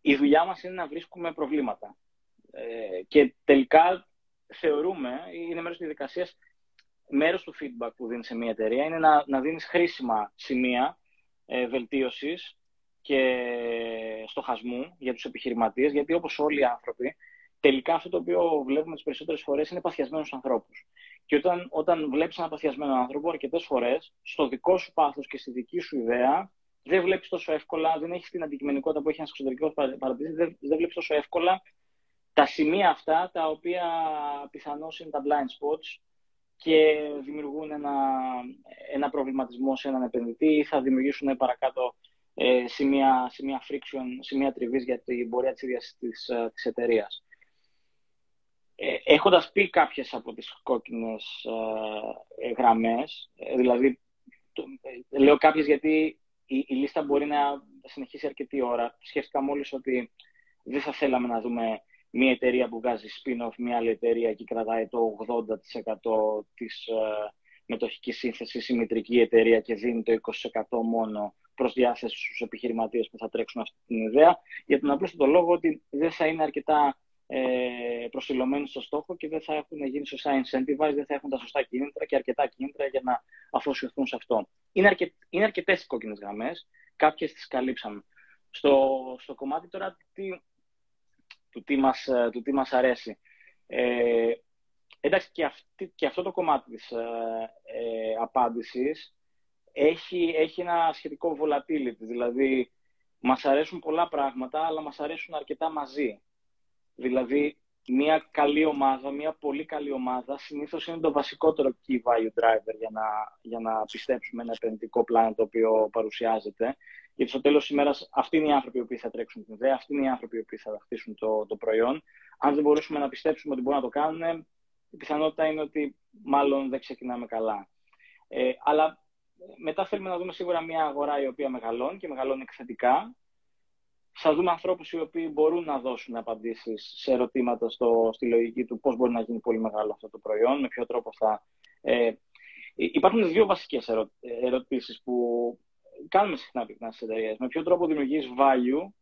Speaker 2: η δουλειά μας είναι να βρίσκουμε προβλήματα. Ε, και τελικά θεωρούμε, είναι μέρος της διαδικασίας, μέρος του feedback που δίνεις σε μια εταιρεία είναι να, να δίνεις χρήσιμα σημεία ε, βελτίωσης και στοχασμού για τους επιχειρηματίες, γιατί όπως όλοι οι άνθρωποι, τελικά αυτό το οποίο βλέπουμε τις περισσότερες φορές είναι παθιασμένους ανθρώπους. Και όταν, όταν βλέπεις ένα παθιασμένο άνθρωπο, αρκετές φορές, στο δικό σου πάθος και στη δική σου ιδέα, δεν βλέπεις τόσο εύκολα, δεν έχεις την αντικειμενικότητα που έχει ένας εξωτερικός παρατηρητής, δεν, δεν βλέπεις τόσο εύκολα τα σημεία αυτά, τα οποία πιθανώς είναι τα blind spots και δημιουργούν ένα, ένα προβληματισμό σε έναν επενδυτή ή θα δημιουργήσουν παρακάτω ε, σημεία, σημεία friction, σημεία τριβής για την πορεία της ίδιας της, ε, της εταιρείας. Ε, έχοντας πει κάποιες από τις κόκκινες ε, γραμμές, ε, δηλαδή το, ε, λέω κάποιες γιατί η, η, λίστα μπορεί να συνεχίσει αρκετή ώρα. Σκέφτηκα μόλις ότι δεν θα θέλαμε να δούμε μια εταιρεία που βγάζει spin-off, μια άλλη εταιρεία και κρατάει το 80% της uh, μετοχικής σύνθεσης, η μητρική εταιρεία και δίνει το 20% μόνο προς διάθεση στους επιχειρηματίες που θα τρέξουν αυτή την ιδέα, για τον απλούστατο λόγο ότι δεν θα είναι αρκετά ε, προσιλωμένοι στο στόχο και δεν θα έχουν γίνει σωστά incentivize, δεν θα έχουν τα σωστά κίνητρα και αρκετά κίνητρα για να αφοσιωθούν σε αυτό. Είναι, αρκε, είναι αρκετές οι κόκκινες γραμμές. Κάποιες τις καλύψαμε. Στο, στο κομμάτι τώρα τι, του, τι μας, του τι μας αρέσει. Ε, εντάξει, και, αυτή, και αυτό το κομμάτι της ε, ε, απάντησης έχει, έχει ένα σχετικό volatility. Δηλαδή, μας αρέσουν πολλά πράγματα, αλλά μας αρέσουν αρκετά μαζί. Δηλαδή, μια καλή ομάδα, μια πολύ καλή ομάδα, συνήθως είναι το βασικότερο key value driver για να, για να πιστέψουμε ένα επενδυτικό πλάνο το οποίο παρουσιάζεται. Γιατί στο τέλος της ημέρας αυτοί είναι οι άνθρωποι που θα τρέξουν την ιδέα, αυτοί είναι οι άνθρωποι που θα χτίσουν το, το προϊόν. Αν δεν μπορέσουμε να πιστέψουμε ότι μπορούν να το κάνουν, η πιθανότητα είναι ότι μάλλον δεν ξεκινάμε καλά. Ε, αλλά μετά θέλουμε να δούμε σίγουρα μια αγορά η οποία μεγαλώνει και μεγαλώνει εκθετικά θα δούμε ανθρώπους οι οποίοι μπορούν να δώσουν απαντήσεις σε ερωτήματα στο, στη λογική του πώς μπορεί να γίνει πολύ μεγάλο αυτό το προϊόν, με ποιο τρόπο θα... Ε, υπάρχουν δύο βασικές ερω, ερωτήσεις που κάνουμε συχνά πυκνά στις εταιρείες. Με ποιο τρόπο δημιουργείς value, ε,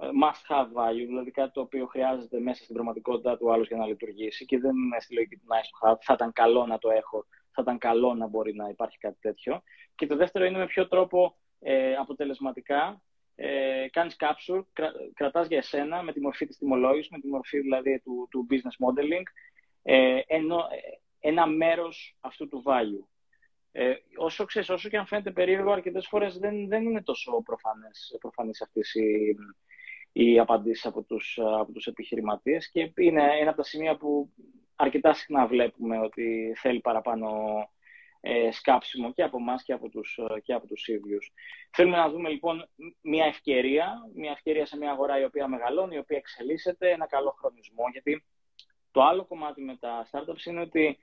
Speaker 2: must have value, δηλαδή κάτι το οποίο χρειάζεται μέσα στην πραγματικότητα του άλλους για να λειτουργήσει και δεν είναι στη λογική του nice to have. Θα ήταν καλό να το έχω, θα ήταν καλό να μπορεί να υπάρχει κάτι τέτοιο. Και το δεύτερο είναι με ποιο τρόπο ε, αποτελεσματικά ε, κάνεις capture, κρα, κρατάς για εσένα με τη μορφή της τιμολόγησης, με τη μορφή δηλαδή του, του business modeling, ε, ενώ, ε, ένα μέρος αυτού του value. Ε, όσο ξέρεις, όσο και αν φαίνεται περίεργο, αρκετές φορές δεν, δεν είναι τόσο προφανές, προφανής αυτής η, η απαντήση από τους, από τους επιχειρηματίες και είναι ένα από τα σημεία που αρκετά συχνά βλέπουμε ότι θέλει παραπάνω ε, σκάψιμο και από εμάς και από τους, ε, και από τους ίδιους. Θέλουμε να δούμε λοιπόν μια ευκαιρία, μια ευκαιρία σε μια αγορά η οποία μεγαλώνει, η οποία εξελίσσεται, ένα καλό χρονισμό, γιατί το άλλο κομμάτι με τα startups είναι ότι ε,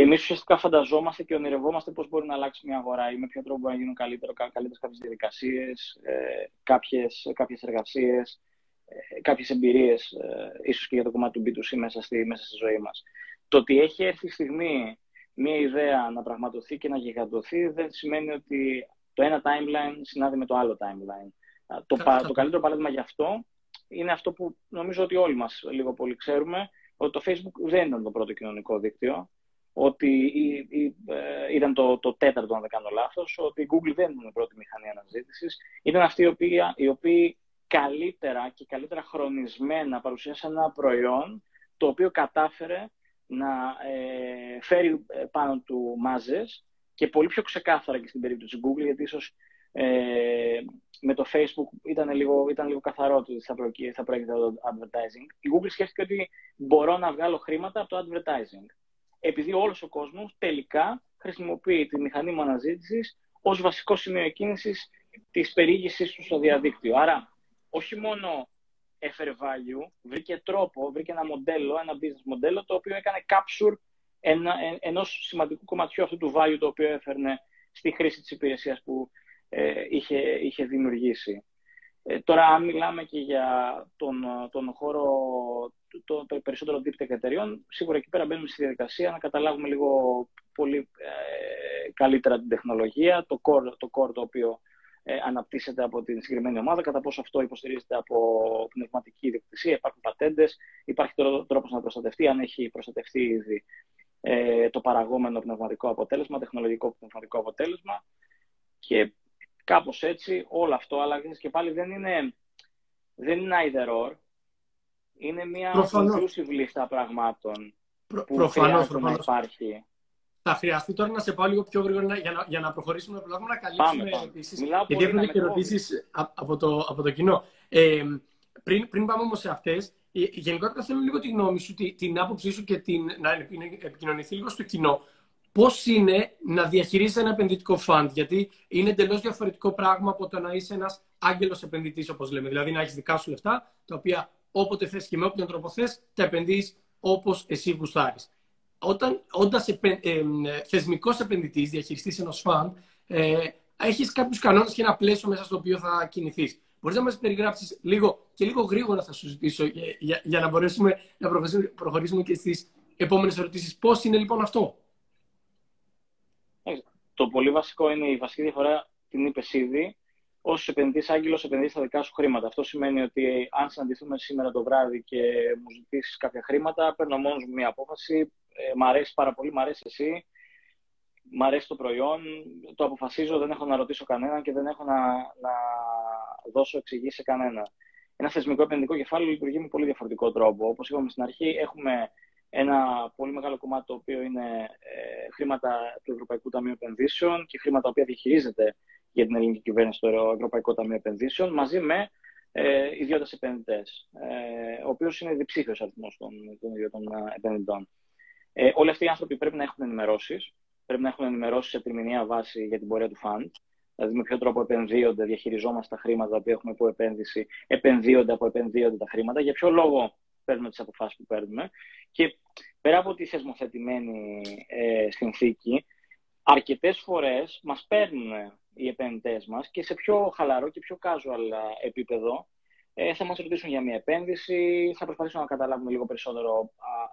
Speaker 2: εμείς ουσιαστικά φανταζόμαστε και ονειρευόμαστε πώς μπορεί να αλλάξει μια αγορά ή με ποιο τρόπο μπορεί να γίνουν καλύτερο, καλύτερες κάποιες διαδικασίες, ε, κάποιες, κάποιες εργασίες, ε, κάποιες εμπειρίες, ε, ίσως και για το κομμάτι του B2C μέσα στη, μέσα στη ζωή μας. Το ότι έχει έρθει η στιγμή μία ιδέα να πραγματοθεί και να γιγαντωθεί δεν σημαίνει ότι το ένα timeline συνάδει με το άλλο timeline. Το, το καλύτερο παράδειγμα γι' αυτό είναι αυτό που νομίζω ότι όλοι μας λίγο πολύ ξέρουμε, ότι το Facebook δεν ήταν το πρώτο κοινωνικό δίκτυο, ότι ε, ήταν το, το τέταρτο, αν δεν κάνω λάθος, ότι η Google δεν ήταν η πρώτη μηχανή αναζήτησης. Ήταν αυτοί οι οποίοι, οι οποίοι καλύτερα και καλύτερα χρονισμένα παρουσίασαν ένα προϊόν το οποίο κατάφερε να ε, φέρει ε, πάνω του μάζες και πολύ πιο ξεκάθαρα και στην περίπτωση της Google, γιατί ίσως ε, με το Facebook ήταν λίγο, ήταν λίγο καθαρό ότι θα, προηγείται, θα το advertising. Η Google σκέφτηκε ότι μπορώ να βγάλω χρήματα από το advertising. Επειδή όλος ο κόσμος τελικά χρησιμοποιεί τη μηχανή μου αναζήτησης ως βασικό σημείο εκκίνησης της περιήγησης του στο διαδίκτυο. Άρα, όχι μόνο έφερε value, βρήκε τρόπο, βρήκε ένα μοντέλο, ένα business μοντέλο, το οποίο έκανε capture ένα, ενός σημαντικού κομματιού αυτού του value το οποίο έφερνε στη χρήση της υπηρεσίας που ε, είχε, είχε δημιουργήσει. Ε, τώρα, αν μιλάμε και για τον, τον χώρο το, το περισσότερο deep tech εταιριών, σίγουρα εκεί πέρα μπαίνουμε στη διαδικασία να καταλάβουμε λίγο πολύ ε, καλύτερα την τεχνολογία, το core, το core το οποίο ε, αναπτύσσεται από την συγκεκριμένη ομάδα, κατά πόσο αυτό υποστηρίζεται από πνευματική ιδιοκτησία, υπάρχουν πατέντες, υπάρχει τρόπος να προστατευτεί, αν έχει προστατευτεί ήδη ε, το παραγόμενο πνευματικό αποτέλεσμα, τεχνολογικό πνευματικό αποτέλεσμα. Και κάπως έτσι όλο αυτό, αλλά και πάλι δεν είναι, δεν είναι either or. Είναι μια inclusive λίστα πραγμάτων Προ, που προφανώς, να υπάρχει.
Speaker 1: Θα χρειαστεί τώρα να σε πάω λίγο πιο γρήγορα για να, για να προχωρήσουμε να να καλύψουμε ερωτήσει. Γιατί έχουν και ερωτήσεις από το, από το κοινό. Ε, πριν, πριν πάμε όμως σε αυτές, ε, γενικότερα θέλω λίγο τη γνώμη σου, την άποψή σου και την, να επικοινωνηθεί λίγο στο κοινό. Πώς είναι να διαχειρίζει ένα επενδυτικό φαντ, Γιατί είναι εντελώς διαφορετικό πράγμα από το να είσαι ένας άγγελος επενδυτής, όπως λέμε. Δηλαδή να έχεις δικά σου λεφτά, τα οποία όποτε θες και με όποιον τρόπο θες, τα επενδύεις όπως εσύ γουστάρεις όταν, όντας επε, ε, θεσμικός επενδυτής, διαχειριστής ενός φαντ, ε, έχεις κάποιους κανόνες και ένα πλαίσιο μέσα στο οποίο θα κινηθείς. Μπορείς να μας περιγράψεις λίγο και λίγο γρήγορα θα σου ζητήσω για, για, για να μπορέσουμε να προχωρήσουμε και στις επόμενες ερωτήσεις. Πώς είναι λοιπόν αυτό;
Speaker 2: Το πολύ βασικό είναι η βασική διαφορά, την είπε ήδη, ως επενδυτής άγγελος, επενδύσει τα δικά σου χρήματα. Αυτό σημαίνει ότι αν συναντηθούμε σήμερα το βράδυ και μου ζητήσεις κάποια χρήματα, παίρνω μόνος μου μία απόφαση. Ε, μ' αρέσει πάρα πολύ, μ' αρέσει εσύ, μ' αρέσει το προϊόν, το αποφασίζω, δεν έχω να ρωτήσω κανέναν και δεν έχω να, να δώσω εξηγήσεις σε κανένα. Ένα θεσμικό επενδυτικό κεφάλαιο λειτουργεί με πολύ διαφορετικό τρόπο. Όπως είπαμε στην αρχή, έχουμε ένα πολύ μεγάλο κομμάτι το οποίο είναι ε, χρήματα του Ευρωπαϊκού Ταμείου Επενδύσεων και χρήματα τα οποία διαχειρίζεται για την ελληνική κυβέρνηση το Ευρωπαϊκό Ταμείο Επενδύσεων, μαζί με ε, ιδιώτες επενδυτές, ε, ο οποίος είναι διψήφιος αριθμός των, των ιδιωτών ε, επενδυτών. Ε, όλοι αυτοί οι άνθρωποι πρέπει να έχουν ενημερώσεις, πρέπει να έχουν ενημερώσεις σε τριμηνία βάση για την πορεία του φαντ, δηλαδή με ποιο τρόπο επενδύονται, διαχειριζόμαστε τα χρήματα που έχουμε από επένδυση, επενδύονται από επενδύονται τα χρήματα, για ποιο λόγο παίρνουμε τις αποφάσεις που παίρνουμε. Και πέρα από τη θεσμοθετημένη ε, συνθήκη, αρκετές φορές μας παίρνουν οι επενδυτές μας και σε πιο χαλαρό και πιο casual επίπεδο ε, θα μας ρωτήσουν για μια επένδυση. Θα προσπαθήσουμε να καταλάβουμε λίγο περισσότερο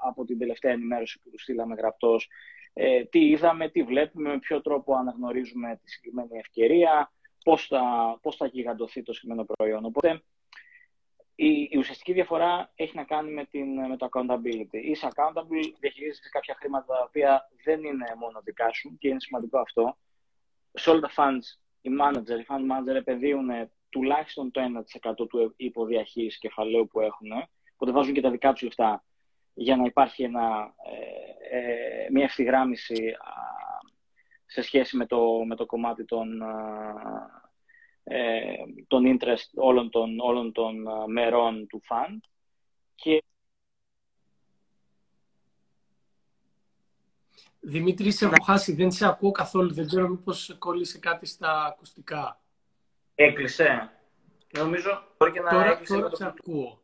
Speaker 2: από την τελευταία ενημέρωση που τους στείλαμε γραπτός ε, τι είδαμε, τι βλέπουμε, με ποιο τρόπο αναγνωρίζουμε τη συγκεκριμένη ευκαιρία, πώς θα, πώς θα γιγαντωθεί το συγκεκριμένο προϊόν. Οπότε η, η ουσιαστική διαφορά έχει να κάνει με, την, με το accountability. Είσαι accountable, διαχειρίζεσαι κάποια χρήματα τα οποία δεν είναι μόνο δικά σου και είναι σημαντικό αυτό σε όλα τα funds οι manager, οι fund manager επενδύουν τουλάχιστον το 1% του υποδιαχείρισης κεφαλαίου που έχουν, οπότε βάζουν και τα δικά τους λεφτά για να υπάρχει ένα, ε, ε, μια ευθυγράμμιση σε σχέση με το, με το κομμάτι των, ε, των interest όλων των, όλων των μερών του fund και
Speaker 1: Δημήτρη, σε έχω χάσει, δεν σε ακούω καθόλου. Δεν ξέρω μήπως κόλλησε κάτι στα ακουστικά.
Speaker 2: Έκλεισε. Νομίζω μπορεί και να
Speaker 1: τώρα,
Speaker 2: έκλεισε.
Speaker 1: Τώρα σε ακούω.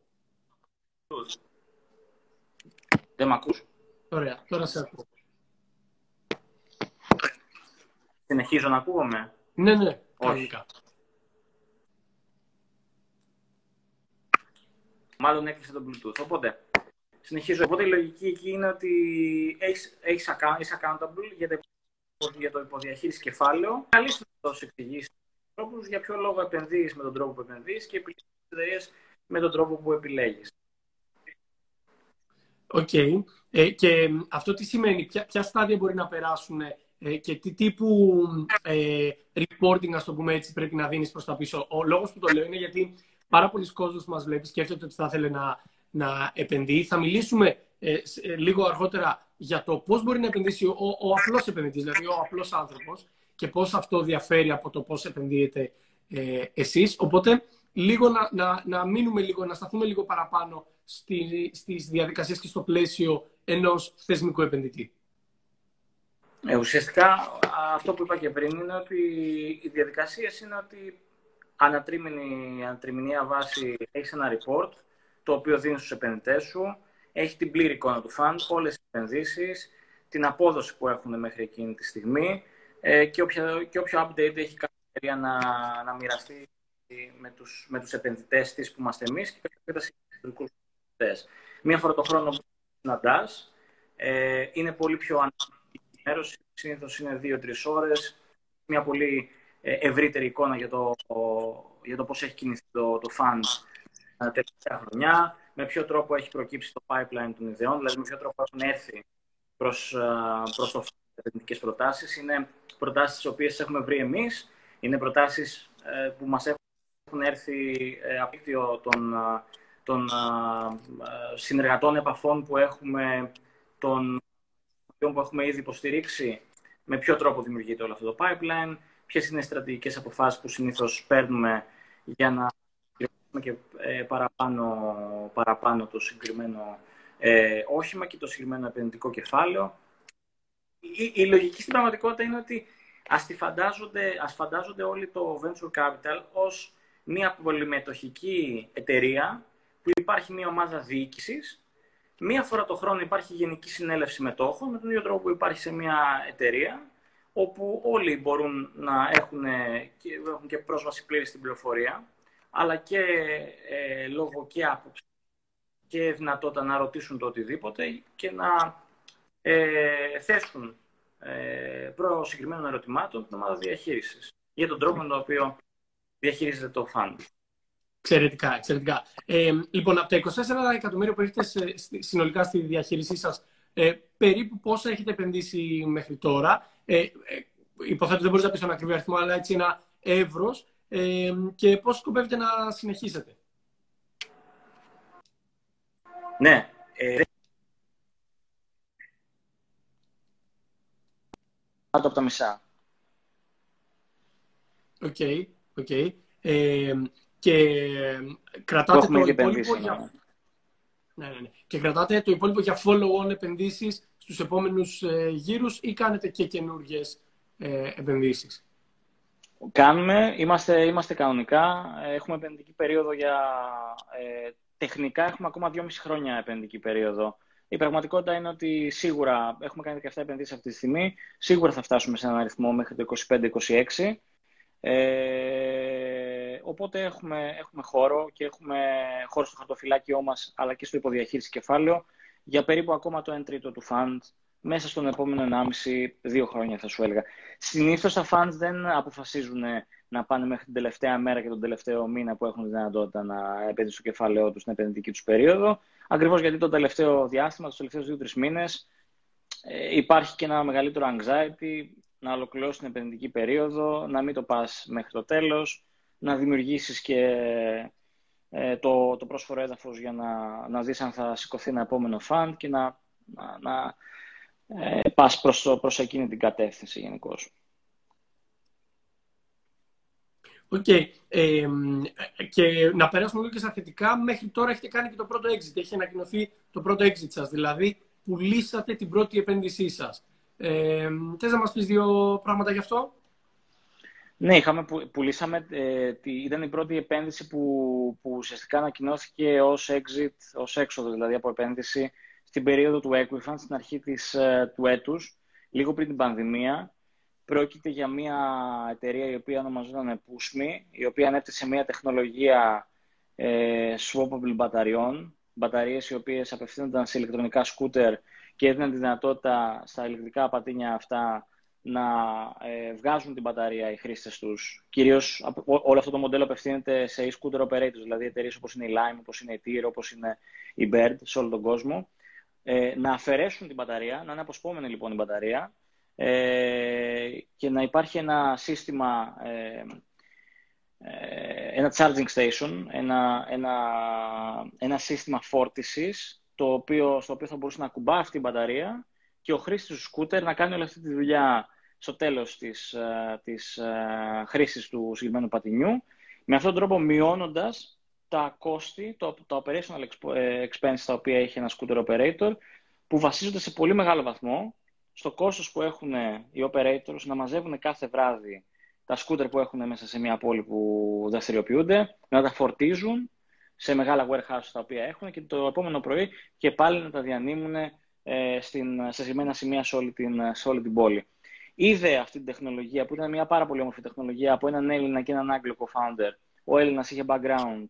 Speaker 2: Δεν με ακούς;
Speaker 1: Ωραία, τώρα σε ακούω.
Speaker 2: Συνεχίζω να ακούγομαι;
Speaker 1: Ναι, ναι, κανονικά.
Speaker 2: Μάλλον έκλεισε το Bluetooth. Οπότε, συνεχίζω. Οπότε η λογική εκεί είναι ότι έχεις, έχεις account, είσαι accountable για το, για το υπό διαχείριση κεφάλαιο. Καλείσαι να δώσεις εξηγήσεις τρόπους για ποιο λόγο επενδύεις με τον τρόπο που επενδύεις και επιλέγεις εταιρείες με τον τρόπο που επιλέγεις.
Speaker 1: OK. Okay. Ε, και αυτό τι σημαίνει, ποια, ποια στάδια μπορεί να περάσουν ε, και τι τύπου ε, reporting, ας το πούμε έτσι, πρέπει να δίνεις προς τα πίσω. Ο λόγος που το λέω είναι γιατί πάρα πολλοί κόσμος μας βλέπει, σκέφτεται ότι θα ήθελε να να επενδύει. Θα μιλήσουμε ε, ε, λίγο αργότερα για το πώς μπορεί να επενδύσει ο, ο απλός επενδυτής, δηλαδή ο απλός άνθρωπος και πώς αυτό διαφέρει από το πώς επενδύετε ε, εσείς. Οπότε, λίγο να, να, να μείνουμε λίγο, να σταθούμε λίγο παραπάνω στη, στις διαδικασίες και στο πλαίσιο ενός θεσμικού επενδυτή.
Speaker 2: Ε, ουσιαστικά, αυτό που είπα και πριν είναι ότι οι διαδικασίες είναι ότι ανατρίμηνη, ανατριμηνία βάση έχεις ένα report το οποίο δίνεις στους επενδυτές σου, έχει την πλήρη εικόνα του fund, όλες τις επενδύσεις, την απόδοση που έχουν μέχρι εκείνη τη στιγμή ε, και, όποιο, και όποιο update έχει κάποια εταιρεία να, να μοιραστεί με τους, με τους επενδυτές της που είμαστε εμείς και με τους επενδυτές. Μία φορά το χρόνο που συναντάς, ε, είναι πολύ πιο αναλυτική συνήθως είναι δύο-τρεις ώρες, μια πολύ ε, ευρύτερη εικόνα για το, για το πώς έχει κινηθεί το, το fund τελευταία χρονιά, με ποιο τρόπο έχει προκύψει το pipeline των ιδεών, δηλαδή με ποιο τρόπο έχουν έρθει προς, προς το επενδυτικές προτάσεις. Είναι προτάσεις τις οποίες έχουμε βρει εμείς, είναι προτάσεις ε, που μας έχουν έρθει ε, απίκτυο των, των συνεργατών επαφών που έχουμε, των που έχουμε ήδη υποστηρίξει, με ποιο τρόπο δημιουργείται όλο αυτό το pipeline, ποιες είναι οι στρατηγικές αποφάσεις που συνήθως παίρνουμε για να και ε, παραπάνω, παραπάνω το συγκεκριμένο ε, όχημα και το συγκεκριμένο επενδυτικό κεφάλαιο. Η, η, λογική στην πραγματικότητα είναι ότι ας, φαντάζονται, ας φαντάζονται όλοι το venture capital ως μια πολυμετοχική εταιρεία που υπάρχει μια ομάδα διοίκησης. Μία φορά το χρόνο υπάρχει γενική συνέλευση μετόχων με τον ίδιο τρόπο που υπάρχει σε μια εταιρεία όπου όλοι μπορούν να έχουν και, έχουν και πρόσβαση πλήρη στην πληροφορία αλλά και ε, λόγω και άποψη και δυνατότητα να ρωτήσουν το οτιδήποτε και να ε, θέσουν ε, προ συγκεκριμένων ερωτημάτων την ομάδα διαχείρισης για τον τρόπο με τον οποίο διαχειρίζεται το fund.
Speaker 1: Εξαιρετικά, εξαιρετικά. Ε, λοιπόν, από τα 24 εκατομμύρια που έχετε συνολικά στη διαχείρισή σας, ε, περίπου πόσα έχετε επενδύσει μέχρι τώρα; Ε, ε, υποθέτω δεν μπορείς να πεις τον ακριβή αριθμό, αλλά έτσι ένα εύρος. Ε, και πώς σκοπεύετε να συνεχίσετε;
Speaker 2: Ναι. Ε, από τα μισά.
Speaker 1: OK, okay, okay. Ε, και κρατάτε το υπόλοιπο για... Ναι, ναι, ναι. Και κρατάτε το υπόλοιπο για follow-on επενδύσεις στους επόμενους ε, γύρους ή κάνετε και καινούργιες ε, επενδύσεις;
Speaker 2: Κάνουμε, είμαστε, είμαστε κανονικά. Έχουμε επενδυτική περίοδο για... Ε, τεχνικά έχουμε ακόμα 2,5 χρόνια επενδυτική περίοδο. Η πραγματικότητα είναι ότι σίγουρα έχουμε κάνει 17 επενδύσεις αυτή τη στιγμή. Σίγουρα θα φτάσουμε σε έναν αριθμό μέχρι το 25-26. Ε, οπότε έχουμε, έχουμε χώρο και έχουμε χώρο στο χαρτοφυλάκιό μας αλλά και στο υποδιαχείριση κεφάλαιο για περίπου ακόμα το 1 τρίτο του fund μέσα στον επόμενο 1,5-2 χρόνια θα σου έλεγα. Συνήθως τα funds δεν αποφασίζουν να πάνε μέχρι την τελευταία μέρα και τον τελευταίο μήνα που έχουν δυνατότητα να επενδύσουν το κεφάλαιό τους στην επενδυτική τους περίοδο. Ακριβώς γιατί το τελευταίο διάστημα, τους τελευταίους 2-3 μήνες, ε, υπάρχει και ένα μεγαλύτερο anxiety να ολοκληρώσεις την επενδυτική περίοδο, να μην το πας μέχρι το τέλος, να δημιουργήσεις και ε, το, το πρόσφορο έδαφος για να, να δεις αν θα σηκωθεί ένα επόμενο fund και να, να, να ε, πας προς, προς εκείνη την κατεύθυνση γενικώς.
Speaker 1: Οκ. και να περάσουμε λίγο και στα θετικά. Μέχρι τώρα έχετε κάνει και το πρώτο exit. Έχει ανακοινωθεί το πρώτο exit σας. Δηλαδή, πουλήσατε την πρώτη επένδυσή σας. Ε, θες να μας πεις δύο πράγματα γι' αυτό;
Speaker 2: Ναι, είχαμε, πουλήσαμε, ε, ήταν η πρώτη επένδυση που, που ουσιαστικά ανακοινώθηκε ως exit, ως έξοδο δηλαδή από επένδυση στην περίοδο του Equifax, στην αρχή της, ε, του έτους, λίγο πριν την πανδημία. Πρόκειται για μια εταιρεία η οποία ονομαζόταν Pushme, η οποία ανέπτυσε μια τεχνολογία ε, swappable μπαταριών, μπαταρίες οι οποίες απευθύνονταν σε ηλεκτρονικά σκούτερ και έδιναν τη δυνατότητα στα ηλεκτρικά πατίνια αυτά να ε, βγάζουν την μπαταρία οι χρήστες τους. Κυρίως όλο αυτό το μοντέλο απευθύνεται σε e-scooter operators, δηλαδή εταιρείες όπως είναι η Lime, όπως είναι η Tier, όπως είναι η Bird σε όλο τον κόσμο. Ε, να αφαιρέσουν την μπαταρία, να είναι αποσπόμενη λοιπόν η μπαταρία ε, και να υπάρχει ένα σύστημα, ε, ε ένα charging station, ένα, ένα, ένα σύστημα φόρτισης το οποίο, στο οποίο θα μπορούσε να κουμπά αυτή η μπαταρία και ο χρήστης του σκούτερ να κάνει όλη αυτή τη δουλειά στο τέλος της, uh, της uh, χρήσης του συγκεκριμένου πατινιού, με αυτόν τον τρόπο μειώνοντας τα κόστη, το, τα operational ε, expenses τα οποία έχει ένα scooter operator, που βασίζονται σε πολύ μεγάλο βαθμό στο κόστος που έχουν οι operators να μαζεύουν κάθε βράδυ τα scooter που έχουν μέσα σε μια πόλη που δραστηριοποιούνται, να τα φορτίζουν σε μεγάλα warehouse τα οποία έχουν και το επόμενο πρωί και πάλι να τα διανύμουν ε, στην, σε συγκεκριμένα σημεία σε όλη, την, σε όλη την πόλη. Είδε αυτή την τεχνολογία που ήταν μια πάρα πολύ όμορφη τεχνολογία από έναν Έλληνα και έναν Άγγλο co-founder. Ο Έλληνας είχε background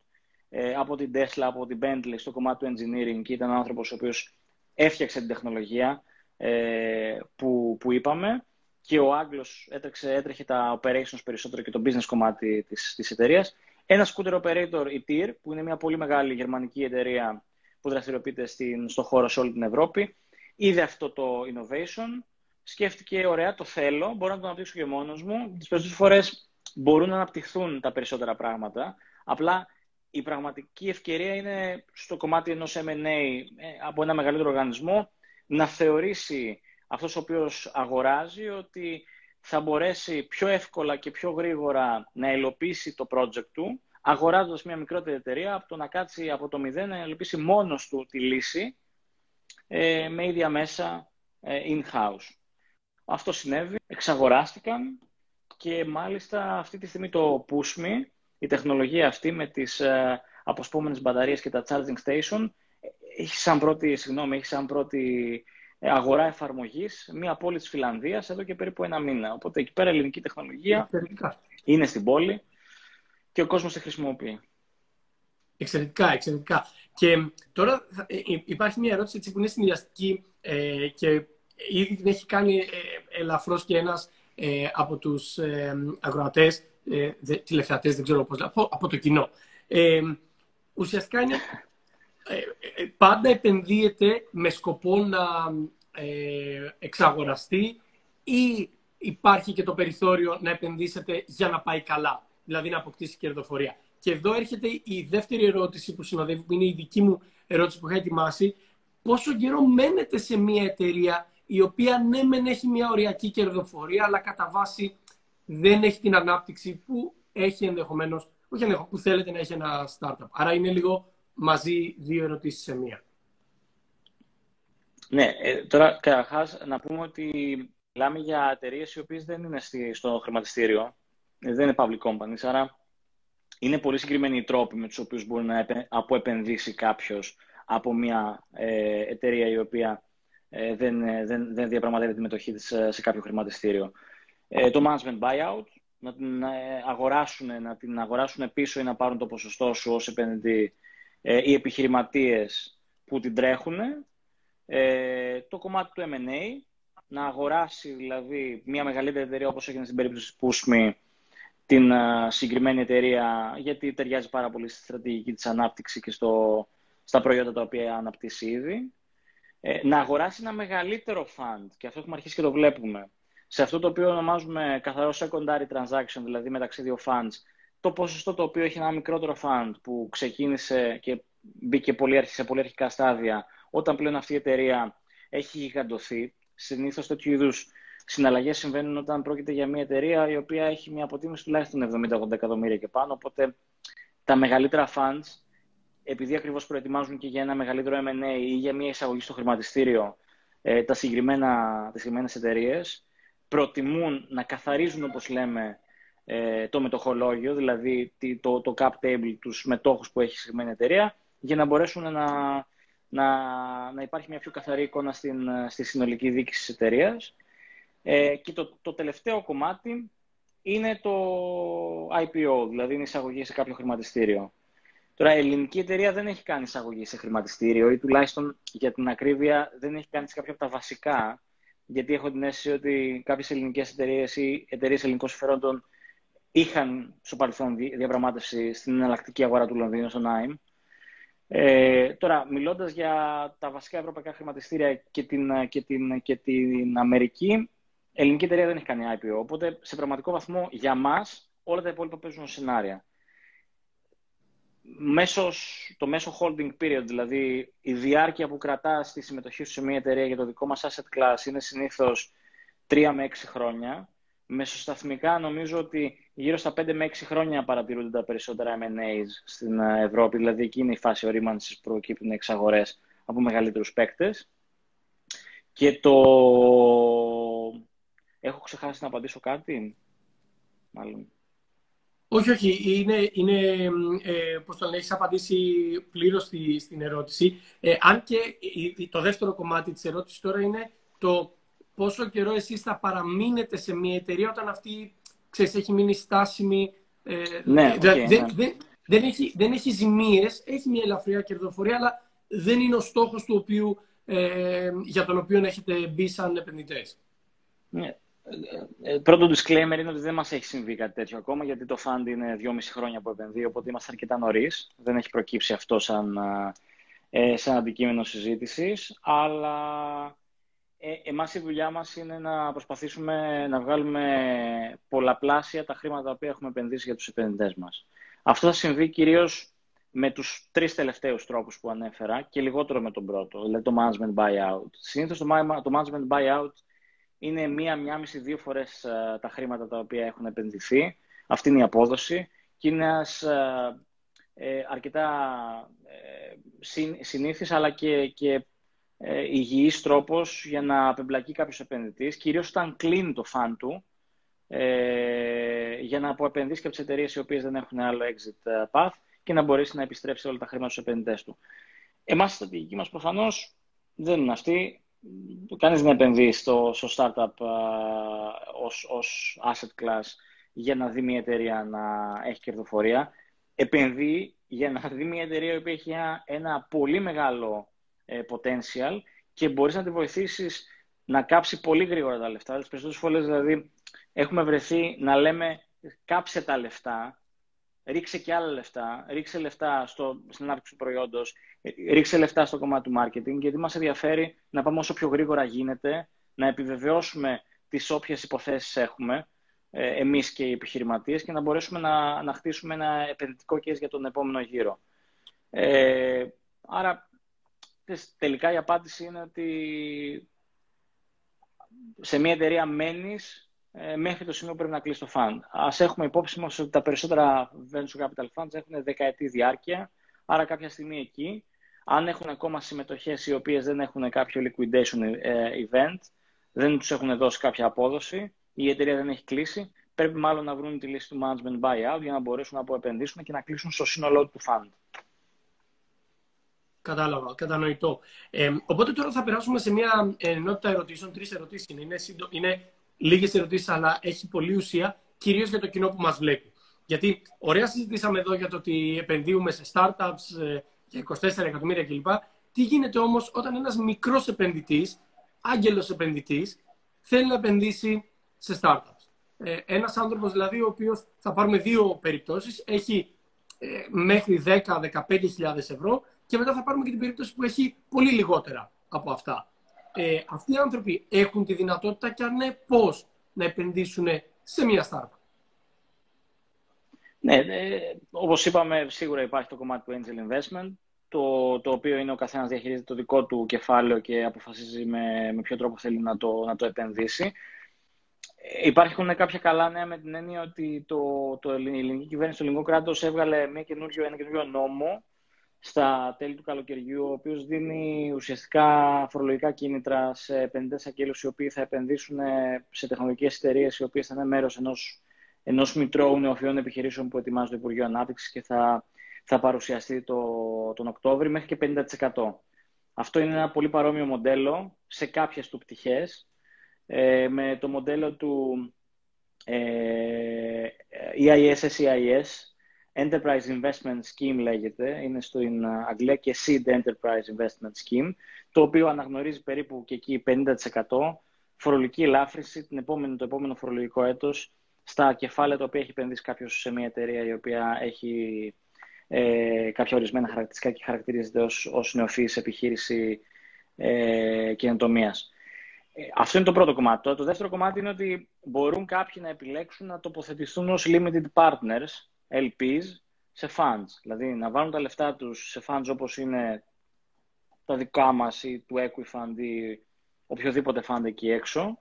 Speaker 2: ε, από την Tesla, από την Bentley στο κομμάτι του engineering και ήταν άνθρωπος ο οποίος έφτιαξε την τεχνολογία ε, που, που είπαμε και ο Άγγλος έτρεξε, έτρεχε τα operations περισσότερο και το business κομμάτι της, της εταιρείας ένας scooter operator, η TIR, που είναι μια πολύ μεγάλη γερμανική εταιρεία που δραστηριοποιείται στην, στο χώρο σε όλη την Ευρώπη, είδε αυτό το innovation, σκέφτηκε, ωραία, το θέλω, μπορώ να το αναπτύξω και μόνος μου. Τις περισσότερες φορές μπορούν να αναπτυχθούν τα περισσότερα πράγματα, απλά η πραγματική ευκαιρία είναι στο κομμάτι ενός M&A ε, από ένα μεγαλύτερο οργανισμό να θεωρήσει αυτός ο οποίος αγοράζει ότι θα μπορέσει πιο εύκολα και πιο γρήγορα να υλοποιήσει το project του, αγοράζοντας μια μικρότερη εταιρεία, από το να κάτσει από το μηδέν να υλοποιήσει μόνος του τη λύση ε, με ίδια μέσα ε, in-house. Αυτό συνέβη, εξαγοράστηκαν και μάλιστα αυτή τη στιγμή το PushMe, η τεχνολογία αυτή με τις ε, αποσπόμενες μπαταρίες και τα charging station, έχει σαν πρώτη, συγγνώμη, έχει σαν πρώτη ε, αγορά εφαρμογής, μία πόλη της Φιλανδίας εδώ και περίπου ένα μήνα. Οπότε εκεί πέρα ελληνική τεχνολογία είναι στην πόλη και ο κόσμος τη χρησιμοποιεί.
Speaker 1: Εξαιρετικά, εξαιρετικά. Και τώρα ε, υπάρχει μια ερώτηση έτσι, που είναι συνδυαστική ε, και ήδη την έχει κάνει ε, ελαφρώς και ένας ε, από τους ε, αγροατές ε, τηλεθεατές, δεν ξέρω πώς, από, από το κοινό. Ε, ουσιαστικά είναι, ε, ε, πάντα επενδύεται με σκοπό να ε, εξαγοραστεί ή υπάρχει και το περιθώριο να επενδύσετε για να πάει καλά, δηλαδή να αποκτήσει κερδοφορία. Και εδώ έρχεται η δεύτερη ερώτηση που συνοδεύει, που είναι η δική μου ερώτηση που είχα ετοιμάσει. Πόσο καιρό μένετε σε μια εταιρεία η οποία ναι μεν έχει μια οριακή κερδοφορία, αλλά κατά βάση δεν έχει την ανάπτυξη που έχει ενδεχομένως, όχι ενδεχομένω, που θέλετε να έχει ένα startup. Άρα είναι λίγο μαζί δύο ερωτήσεις σε μία.
Speaker 2: Ναι, ε, τώρα καταρχάς να πούμε ότι μιλάμε για εταιρείες οι οποίες δεν είναι στο χρηματιστήριο, δεν είναι public companies, άρα είναι πολύ συγκεκριμένοι οι τρόποι με τους οποίους μπορεί να αποεπενδύσει κάποιος από μια ε, εταιρεία η οποία ε, δεν, ε, δεν, δεν διαπραγματεύεται τη μετοχή της σε κάποιο χρηματιστήριο. το management buyout, να την αγοράσουν, να την αγοράσουν πίσω ή να πάρουν το ποσοστό σου ως επενδυτή οι επιχειρηματίες που την τρέχουν. το κομμάτι του M&A, να αγοράσει δηλαδή μια μεγαλύτερη εταιρεία όπως έγινε στην περίπτωση του Pushme την uh, συγκεκριμένη εταιρεία γιατί ταιριάζει πάρα πολύ στη στρατηγική της ανάπτυξη και στο, στα προϊόντα τα οποία αναπτύσσει ήδη. Ε, να αγοράσει ένα μεγαλύτερο fund, και αυτό έχουμε αρχίσει και το βλέπουμε, σε αυτό το οποίο ονομάζουμε καθαρό secondary transaction, δηλαδή μεταξύ δύο funds, το ποσοστό το οποίο έχει ένα μικρότερο fund που ξεκίνησε και μπήκε πολύ, σε πολύ αρχικά στάδια, όταν πλέον αυτή η εταιρεία έχει γιγαντωθεί, συνήθως τέτοιου είδους συναλλαγές συμβαίνουν όταν πρόκειται για μια εταιρεία η οποία έχει μια αποτίμηση τουλάχιστον 70-80 εκατομμύρια και πάνω. Οπότε τα μεγαλύτερα funds, επειδή ακριβώς προετοιμάζουν και για ένα μεγαλύτερο M&A ή για μια εισαγωγή στο χρηματιστήριο ε, τα συγκεκριμένα, τις συγκεκριμένες εταιρείες, προτιμούν να καθαρίζουν, όπως λέμε, ε, το μετοχολόγιο, δηλαδή το, το cap table, τους μετόχους που έχει η συγκεκριμένη εταιρεία, για να μπορέσουν να, να, να υπάρχει μια πιο καθαρή εικόνα στην, στη συνολική διοίκηση της εταιρείας ε, και το, το τελευταίο κομμάτι είναι το IPO, δηλαδή είναι εισαγωγή σε κάποιο χρηματιστήριο. Τώρα, η ελληνική εταιρεία δεν έχει κάνει εισαγωγή σε χρηματιστήριο ή τουλάχιστον για την ακρίβεια δεν έχει κάνει σε κάποια από τα βασικά, γιατί έχω την αίσθηση ότι κάποιες ελληνικές εταιρείες ή εταιρείες ελληνικών συμφερόντων είχαν στο παρελθόν διαπραγμάτευση στην εναλλακτική αγορά του Λονδίνου, στο Nime. Ε, τώρα, μιλώντας για τα βασικά ευρωπαϊκά χρηματιστήρια και την, και την, και την Αμερική, ελληνική εταιρεία δεν έχει κάνει IPO. Οπότε, σε πραγματικό βαθμό, για μας, όλα τα υπόλοιπα παίζουν σενάρια. Μέσος, το μέσο holding period, δηλαδή η διάρκεια που κρατάς τη συμμετοχή σου σε μια εταιρεία για το δικό μας asset class είναι συνήθως 3 με 6 χρόνια. Μεσοσταθμικά νομίζω ότι γύρω στα 5 με 6 χρόνια παρατηρούνται τα περισσότερα M&As στην Ευρώπη, δηλαδή εκεί είναι η φάση ορίμανσης που προκύπτουν εξαγορές από μεγαλύτερους παίκτες. Και το Έχω ξεχάσει να απαντήσω κάτι, μάλλον.
Speaker 1: Όχι, όχι. Είναι, είναι ε, πώς το λένε, έχεις απαντήσει πλήρως στη, στην ερώτηση. Ε, αν και το δεύτερο κομμάτι της ερώτησης τώρα είναι το πόσο καιρό εσείς θα παραμείνετε σε μια εταιρεία όταν αυτή, ξέρεις, έχει μείνει στάσιμη.
Speaker 2: Ε, ναι, okay,
Speaker 1: δεν, ναι. δεν, έχει, δεν έχει ζημίες, έχει μια ελαφριά κερδοφορία, αλλά δεν είναι ο στόχος του οποίου, ε, για τον οποίο έχετε μπει σαν επενδυτές.
Speaker 2: Ναι. Ε, πρώτο disclaimer είναι ότι δεν μας έχει συμβεί κάτι τέτοιο ακόμα, γιατί το fund είναι δυόμιση χρόνια που επενδύει, οπότε είμαστε αρκετά νωρίς. Δεν έχει προκύψει αυτό σαν, ε, σαν αντικείμενο συζήτησης, αλλά ε, εμάς η δουλειά μας είναι να προσπαθήσουμε να βγάλουμε πολλαπλάσια τα χρήματα τα οποία έχουμε επενδύσει για τους επενδυτές μας. Αυτό θα συμβεί κυρίως με τους τρεις τελευταίους τρόπους που ανέφερα και λιγότερο με τον πρώτο, δηλαδή το management buyout. Συνήθως το, το management buyout είναι μία, μία μισή, δύο φορές uh, τα χρήματα τα οποία έχουν επενδυθεί. Αυτή είναι η απόδοση και είναι ένας uh, ε, αρκετά ε, συνήθις αλλά και, και ε, υγιής τρόπος για να απεμπλακεί κάποιος επενδυτής, κυρίως όταν κλείνει το φαν του, ε, για να αποεπενδύσει και από τις εταιρείες οι οποίες δεν έχουν άλλο exit ε, path και να μπορέσει να επιστρέψει όλα τα χρήματα στους επενδυτές του. Εμάς η στρατηγική μα προφανώς δεν είναι αυτή κάνεις να επενδύεις στο, στο startup uh, ως, ως asset class για να δει μια εταιρεία να έχει κερδοφορία. Επενδύει για να δει μια εταιρεία που έχει ένα, πολύ μεγάλο ε, potential και μπορείς να τη βοηθήσεις να κάψει πολύ γρήγορα τα λεφτά. Τις περισσότερες φορές δηλαδή έχουμε βρεθεί να λέμε κάψε τα λεφτά, ρίξε και άλλα λεφτά, ρίξε λεφτά στο, στην ανάπτυξη του προϊόντος, ρίξε λεφτά στο κομμάτι του marketing, γιατί μας ενδιαφέρει να πάμε όσο πιο γρήγορα γίνεται, να επιβεβαιώσουμε τις όποιες υποθέσεις έχουμε, ε, εμείς και οι επιχειρηματίες, και να μπορέσουμε να, να χτίσουμε ένα επενδυτικό case για τον επόμενο γύρο. Ε, άρα, τελικά η απάντηση είναι ότι σε μια εταιρεία μένεις ε, μέχρι το σημείο που πρέπει να κλείσει το fund. Α έχουμε υπόψη μας ότι τα περισσότερα venture capital funds έχουν δεκαετή διάρκεια, άρα κάποια στιγμή εκεί, αν έχουν ακόμα συμμετοχές οι οποίες δεν έχουν κάποιο liquidation ε, event, δεν τους έχουν δώσει κάποια απόδοση, η εταιρεία δεν έχει κλείσει, πρέπει μάλλον να βρουν τη λύση του management buyout για να μπορέσουν να αποεπενδύσουν και να κλείσουν στο σύνολό του fund.
Speaker 1: Κατάλαβα, κατανοητό. Ε, οπότε τώρα θα περάσουμε σε μια ενότητα ερωτήσεων, τρεις ερωτήσεις. Είναι, είναι λίγες ερωτήσεις, αλλά έχει πολλή ουσία, κυρίως για το κοινό που μας βλέπει. Γιατί ωραία συζητήσαμε εδώ για το ότι επενδύουμε σε startups ε, για 24 εκατομμύρια κλπ. Τι γίνεται όμως όταν ένας μικρός επενδυτής, άγγελος επενδυτής, θέλει να επενδύσει σε startups; Ε, ένας άνθρωπος δηλαδή, ο οποίος θα πάρουμε δύο περιπτώσεις, έχει ε, μέχρι 10-15.000 ευρώ και μετά θα πάρουμε και την περίπτωση που έχει πολύ λιγότερα από αυτά ε, αυτοί οι άνθρωποι έχουν τη δυνατότητα και αν ναι, πώς να επενδύσουν σε μια startup;
Speaker 2: Ναι, ε, όπως είπαμε, σίγουρα υπάρχει το κομμάτι του angel investment, το, το οποίο είναι ο καθένας διαχειρίζεται το δικό του κεφάλαιο και αποφασίζει με, με ποιο τρόπο θέλει να το, να το επενδύσει. Υπάρχουν κάποια καλά νέα με την έννοια ότι το, το, η ελληνική κυβέρνηση, το ελληνικό κράτος έβγαλε μια καινούριο, ένα καινούριο νόμο στα τέλη του καλοκαιριού, ο οποίος δίνει ουσιαστικά φορολογικά κίνητρα σε επενδυτές ακέλους οι οποίοι θα επενδύσουν σε τεχνολογικές εταιρείες οι οποίες θα είναι μέρος ενός, ενός μητρώου νεοφιών επιχειρήσεων που ετοιμάζει το Υπουργείο Ανάπτυξης και θα, θα παρουσιαστεί το, τον Οκτώβρη μέχρι και 50%. Αυτό είναι ένα πολύ παρόμοιο μοντέλο σε κάποιες του πτυχές. Ε, με το μοντέλο του ε, EIS, SEIS, Enterprise Investment Scheme λέγεται, είναι στην Αγγλία και Seed Enterprise Investment Scheme, το οποίο αναγνωρίζει περίπου και εκεί 50% φορολογική ελάφρυνση την επόμενη, το επόμενο φορολογικό έτος στα κεφάλαια τα οποία έχει επενδύσει κάποιος σε μια εταιρεία η οποία έχει ε, κάποια ορισμένα χαρακτηριστικά και χαρακτηρίζεται ως, ως νεοφύης επιχείρηση ε, καινοτομίας. Ε, αυτό είναι το πρώτο κομμάτι. Το δεύτερο κομμάτι είναι ότι μπορούν κάποιοι να επιλέξουν να τοποθετηθούν ως limited partners LPs σε funds. Δηλαδή να βάλουν τα λεφτά τους σε funds όπως είναι τα δικά μας ή του Equifund ή οποιοδήποτε fund εκεί έξω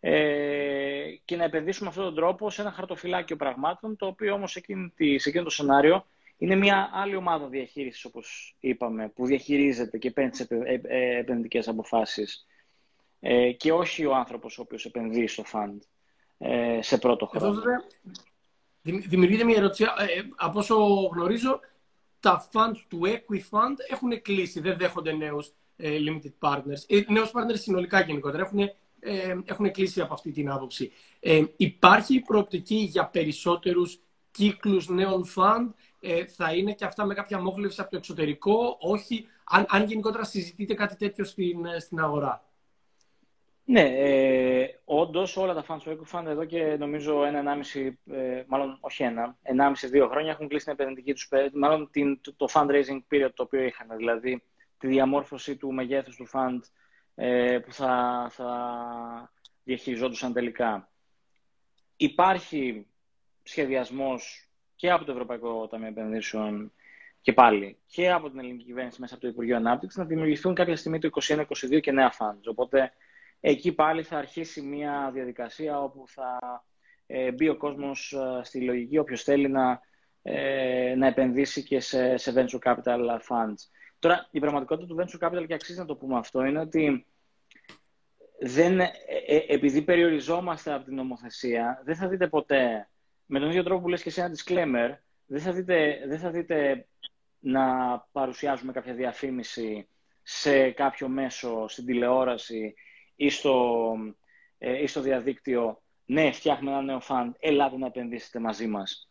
Speaker 2: ε, και να επενδύσουμε με αυτόν τον τρόπο σε ένα χαρτοφυλάκιο πραγμάτων το οποίο όμως εκείνη, σε εκείνο το σενάριο είναι μια άλλη ομάδα διαχείρισης όπως είπαμε που διαχειρίζεται και παίρνει τις ε, ε, επενδυτικές αποφάσεις ε, και όχι ο άνθρωπος ο οποίος επενδύει στο fund σε πρώτο χρόνο.
Speaker 1: Δημιουργείται μια ερώτηση. Ε, ε, από όσο γνωρίζω, τα funds του Equifund έχουν κλείσει, δεν δέχονται νέους ε, limited partners. Ε, νέους partners συνολικά γενικότερα έχουν, ε, έχουν κλείσει από αυτή την άποψη. Ε, υπάρχει προοπτική για περισσότερους κύκλους νέων fund, ε, θα είναι και αυτά με κάποια μόχλευση από το εξωτερικό, όχι, αν, αν γενικότερα συζητείτε κάτι τέτοιο στην, στην αγορά;
Speaker 2: Ναι, ε, όντως όλα τα fans του EcoFund εδώ και νομίζω ένα-ενάμιση, ε, μάλλον όχι ένα, ενάμιση-δύο χρόνια έχουν κλείσει την επενδυτική τους μάλλον την, το fundraising period το οποίο είχαν, δηλαδή τη διαμόρφωση του μεγέθους του fund ε, που θα, θα διαχειριζόντουσαν τελικά. Υπάρχει σχεδιασμός και από το Ευρωπαϊκό Ταμείο Επενδύσεων και πάλι και από την ελληνική κυβέρνηση μέσα από το Υπουργείο Ανάπτυξης να δημιουργηθούν κάποια στιγμή το 2021-2022 και νέα funds. Οπότε Εκεί πάλι θα αρχίσει μια διαδικασία όπου θα ε, μπει ο κόσμος ε, στη λογική, όποιος θέλει να, ε, να επενδύσει και σε, σε venture capital funds. Τώρα, η πραγματικότητα του venture capital, και αξίζει να το πούμε αυτό, είναι ότι δεν, επειδή περιοριζόμαστε από την νομοθεσία, δεν θα δείτε ποτέ, με τον ίδιο τρόπο που λες και σε ένα disclaimer, δεν θα δείτε, δεν θα δείτε να παρουσιάζουμε κάποια διαφήμιση σε κάποιο μέσο, στην τηλεόραση ή στο, ε, ή στο διαδίκτυο ναι, φτιάχνουμε ένα νέο φαντ, ελάτε να επενδύσετε μαζί μας.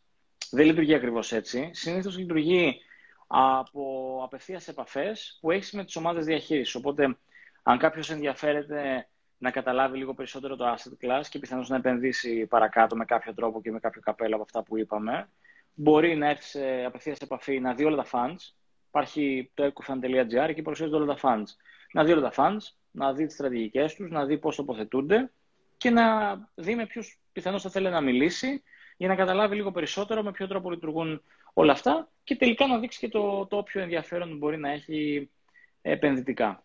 Speaker 2: Δεν λειτουργεί ακριβώς έτσι. Συνήθως λειτουργεί από απευθείας επαφές που έχεις με τις ομάδες διαχείρισης. Οπότε, αν κάποιος ενδιαφέρεται να καταλάβει λίγο περισσότερο το asset class και πιθανώς να επενδύσει παρακάτω με κάποιο τρόπο και με κάποιο καπέλο από αυτά που είπαμε. Μπορεί να έρθει σε απευθείας επαφή, να δει όλα τα funds. Υπάρχει το ecofund.gr, εκεί παρουσιάζονται όλα τα funds. Να δει όλα τα funds, να δει τις στρατηγικές τους, να δει πώς τοποθετούνται και να δει με ποιους πιθανώς θα θέλει να μιλήσει για να καταλάβει λίγο περισσότερο με ποιο τρόπο λειτουργούν όλα αυτά και τελικά να δείξει και το, το όποιο ενδιαφέρον μπορεί να έχει επενδυτικά.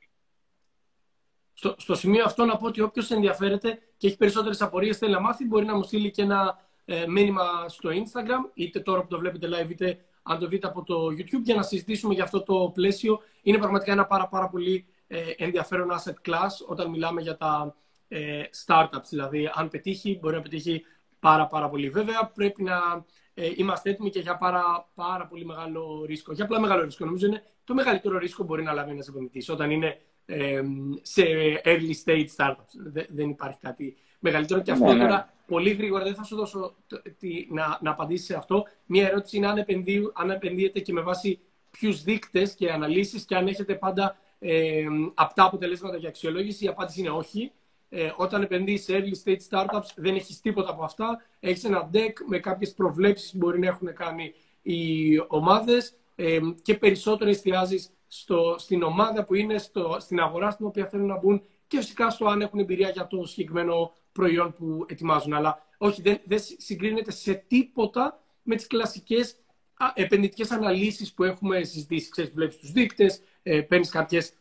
Speaker 1: Στο, στο σημείο αυτό να πω ότι όποιος ενδιαφέρεται και έχει περισσότερες απορίες θέλει να μάθει, μπορεί να μου στείλει και ένα ε, μήνυμα στο Instagram, είτε τώρα που το βλέπετε live, είτε αν το δείτε από το YouTube, για να συζητήσουμε για αυτό το πλαίσιο. Είναι πραγματικά ένα πάρα, πάρα πολύ ε, ενδιαφέρον asset class όταν μιλάμε για τα ε, startups. Δηλαδή, αν πετύχει, μπορεί να πετύχει πάρα, πάρα πολύ. Βέβαια, πρέπει να ε, είμαστε έτοιμοι και για πάρα, πάρα πολύ μεγάλο ρίσκο. Για απλά μεγάλο ρίσκο. Νομίζω είναι το μεγαλύτερο ρίσκο μπορεί να λάβει ένας επενδυτής όταν είναι ε, σε early stage startups. δεν υπάρχει κάτι μεγαλύτερο. Και αυτό ναι, ναι. τώρα πολύ γρήγορα δεν θα σου δώσω τι, να, να απαντήσεις σε αυτό. Μία ερώτηση είναι αν, επενδύει, αν επενδύετε και με βάση ποιους δείκτες και αναλύσεις και αν έχετε πάντα ε, απτά αποτελέσματα για αξιολόγηση. Η απάντηση είναι όχι. Ε, όταν επενδύεις σε early stage startups δεν έχεις τίποτα από αυτά. Έχεις ένα deck με κάποιες προβλέψεις που μπορεί να έχουν κάνει οι ομάδες ε, και περισσότερο εστιάζεις στην ομάδα που είναι στο, στην αγορά στην οποία θέλουν να μπουν και φυσικά στο αν έχουν εμπειρία για το συγκεκριμένο προϊόν που ετοιμάζουν. Αλλά όχι, δεν, δεν συγκρίνεται σε τίποτα με τις κλασικές επενδυτικές αναλύσεις που έχουμε συζητήσει. Ξέρεις, βλέπεις τους δείκτες, ε, παίρνεις κάποιες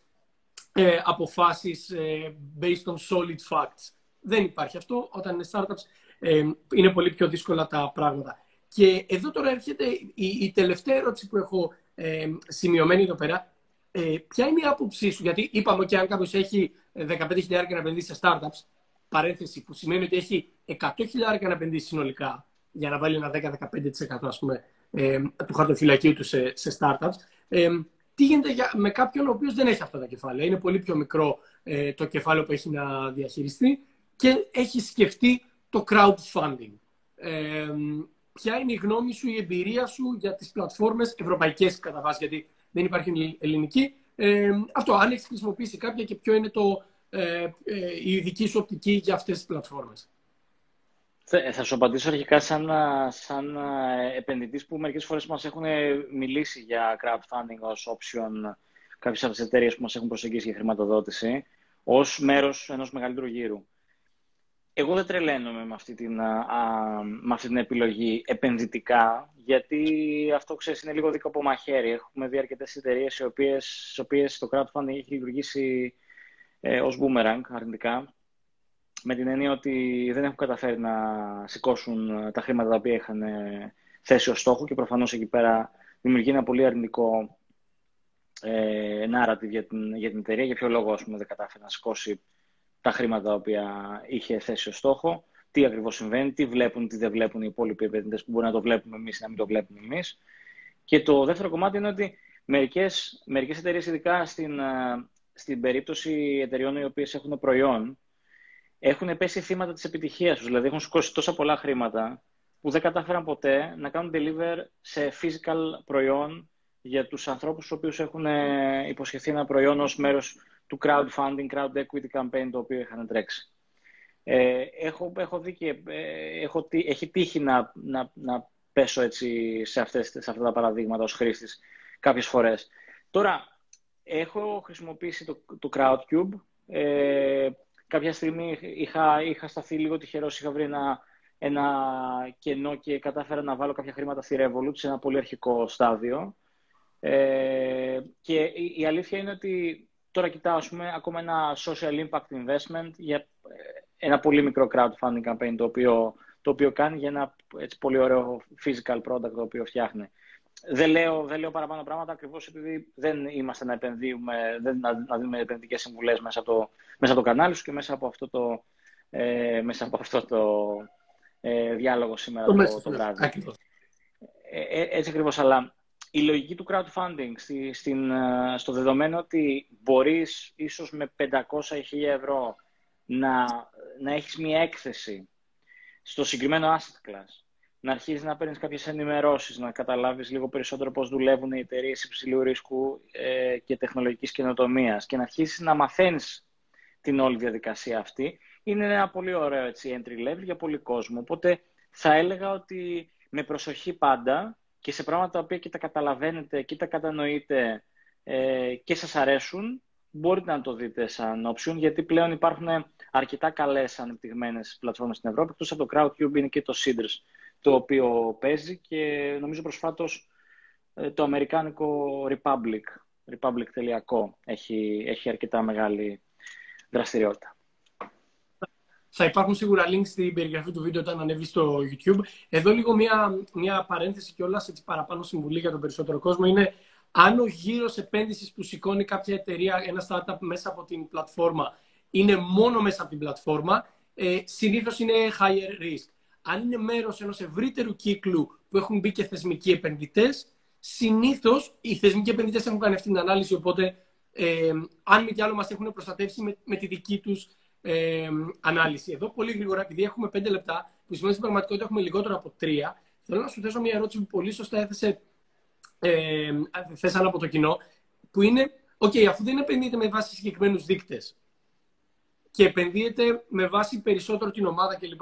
Speaker 1: ε, αποφάσεις ε, based on solid facts. Δεν υπάρχει αυτό. Όταν είναι startups ε, είναι πολύ πιο δύσκολα τα πράγματα. Και εδώ τώρα έρχεται η, η τελευταία ερώτηση που έχω ε, σημειωμένη εδώ πέρα. Ε, ποια είναι η άποψή σου, γιατί είπαμε ότι αν κάποιος έχει 15.000 να επενδύσει σε startups, παρένθεση που σημαίνει ότι έχει 100.000 να επενδύσει συνολικά για να βάλει ένα 10-15% ας πούμε, ε, του χαρτοφυλακίου του σε, σε startups. Ε, τι γίνεται για, με κάποιον ο οποίος δεν έχει αυτά τα κεφάλαια. Είναι πολύ πιο μικρό ε, το κεφάλαιο που έχει να διαχειριστεί και έχει σκεφτεί το crowdfunding. Ε, ποια είναι η γνώμη σου, η εμπειρία σου για τις πλατφόρμες ευρωπαϊκές κατά βάση, γιατί δεν υπάρχει ελληνική. Ε, αυτό, αν έχεις χρησιμοποιήσει κάποια και ποιο είναι το, ε, ε, η δική σου οπτική για αυτές τις πλατφόρμες.
Speaker 2: Θα σου απαντήσω αρχικά σαν, σαν επενδυτής που μερικές φορές μας έχουν μιλήσει για crowdfunding ως option κάποιες από τις εταιρείες που μας έχουν προσεγγίσει για χρηματοδότηση ως μέρος ενός μεγαλύτερου γύρου. Εγώ δεν τρελαίνομαι με αυτή την, με αυτή την επιλογή επενδυτικά, γιατί αυτό ξέρεις είναι λίγο δίκο από μαχαίρι. Έχουμε δει αρκετές εταιρείες οι οποίες, οποίες το crowdfunding έχει λειτουργήσει ε, ως boomerang αρνητικά, με την έννοια ότι δεν έχουν καταφέρει να σηκώσουν ε, τα χρήματα τα οποία είχαν ε, θέσει ως στόχο και προφανώς εκεί πέρα δημιουργεί ένα πολύ αρνητικό ε, narrative για την, για την εταιρεία. Για ποιο λόγο πούμε, δεν κατάφερε να σηκώσει τα χρήματα τα οποία είχε θέσει ως στόχο, τι ακριβώς συμβαίνει, τι βλέπουν, τι δεν βλέπουν οι υπόλοιποι επενδυτές που μπορεί να το βλέπουμε εμείς ή να μην το βλέπουμε εμείς. Και το δεύτερο κομμάτι είναι ότι μερικές, μερικές εταιρείες, ειδικά στην, ε, στην περίπτωση εταιριών οι οποίες έχουν προϊόν, έχουν πέσει θύματα της επιτυχίας τους. Δηλαδή έχουν σηκώσει τόσα πολλά χρήματα που δεν κατάφεραν ποτέ να κάνουν deliver σε physical προϊόν για τους ανθρώπους στους οποίους έχουν ε, υποσχεθεί ένα προϊόν ως μέρος του crowdfunding, crowd equity campaign το οποίο είχαν τρέξει. Ε, έχω, έχω δει και ε, έχω, έχει τύχει να, να, να πέσω έτσι σε, αυτές, σε αυτά τα παραδείγματα ως χρήστης κάποιες φορές. Τώρα, Έχω χρησιμοποιήσει το, το Crowdcube. Ε, κάποια στιγμή είχα, είχα σταθεί λίγο τυχερός, είχα βρει ένα, ένα κενό και κατάφερα να βάλω κάποια χρήματα στη Revolut σε ένα πολύ αρχικό στάδιο. Ε, και η, αλήθεια είναι ότι τώρα κοιτάω πούμε, ακόμα ένα social impact investment για ε, ένα πολύ μικρό crowdfunding campaign το οποίο, το οποίο κάνει για ένα έτσι, πολύ ωραίο physical product το οποίο φτιάχνει. Δεν λέω, δεν λέω παραπάνω πράγματα ακριβώς επειδή δεν είμαστε να επενδύουμε, δεν, να, να δίνουμε επενδυτικές συμβουλές μέσα, από το, μέσα από το κανάλι σου και μέσα από αυτό το, ε, μέσα από αυτό το ε, διάλογο σήμερα το, το, το βράδυ. Ε, ε, έτσι ακριβώς. Αλλά η λογική του crowdfunding στη, στην, ε, στο δεδομένο ότι μπορείς ίσως με 500 ή 1000 ευρώ να, να έχεις μια έκθεση στο συγκεκριμένο asset class να αρχίσει να παίρνεις κάποιες ενημερώσεις, να καταλάβεις λίγο περισσότερο πώς δουλεύουν οι εταιρείες υψηλού ρίσκου ε, και τεχνολογικής καινοτομίας και να αρχίσεις να μαθαίνεις την όλη διαδικασία αυτή. Είναι ένα πολύ ωραίο έτσι, entry level για πολύ κόσμο. Οπότε θα έλεγα ότι με προσοχή πάντα και σε πράγματα τα οποία και τα καταλαβαίνετε και τα κατανοείτε ε, και σας αρέσουν, μπορείτε να το δείτε σαν option, γιατί πλέον υπάρχουν αρκετά καλές ανεπτυγμένες πλατφόρμες στην Ευρώπη, εκτός από το Crowdcube είναι και το Seeders, το οποίο παίζει και νομίζω προσφάτως ε, το αμερικάνικο Republic, republic.co έχει, έχει αρκετά μεγάλη δραστηριότητα.
Speaker 1: Θα υπάρχουν σίγουρα links στην περιγραφή του βίντεο όταν ανέβει στο YouTube. Εδώ λίγο μια, μια παρένθεση και όλα έτσι παραπάνω συμβουλή για τον περισσότερο κόσμο είναι αν ο γύρος επένδυσης που σηκώνει κάποια εταιρεία, ένα startup μέσα από την πλατφόρμα, είναι μόνο μέσα από την πλατφόρμα, ε, συνήθως είναι higher risk. Αν είναι μέρος ενός ευρύτερου κύκλου που έχουν μπει και θεσμικοί επενδυτές, συνήθως οι θεσμικοί επενδυτές έχουν κάνει αυτή την ανάλυση. Οπότε, ε, αν μη τι άλλο, μας έχουν προστατεύσει με, με τη δική τους ε, ανάλυση. Εδώ, πολύ γρήγορα, επειδή έχουμε πέντε λεπτά, που σημαίνει στην πραγματικότητα έχουμε λιγότερο από τρία, θέλω να σου θέσω μια ερώτηση που πολύ σωστά έθεσε ε, θέσαν από το κοινό, που είναι, OK, αφού δεν επενδύεται με βάση συγκεκριμένους δείκτες και επενδύεται με βάση περισσότερο την ομάδα κλπ.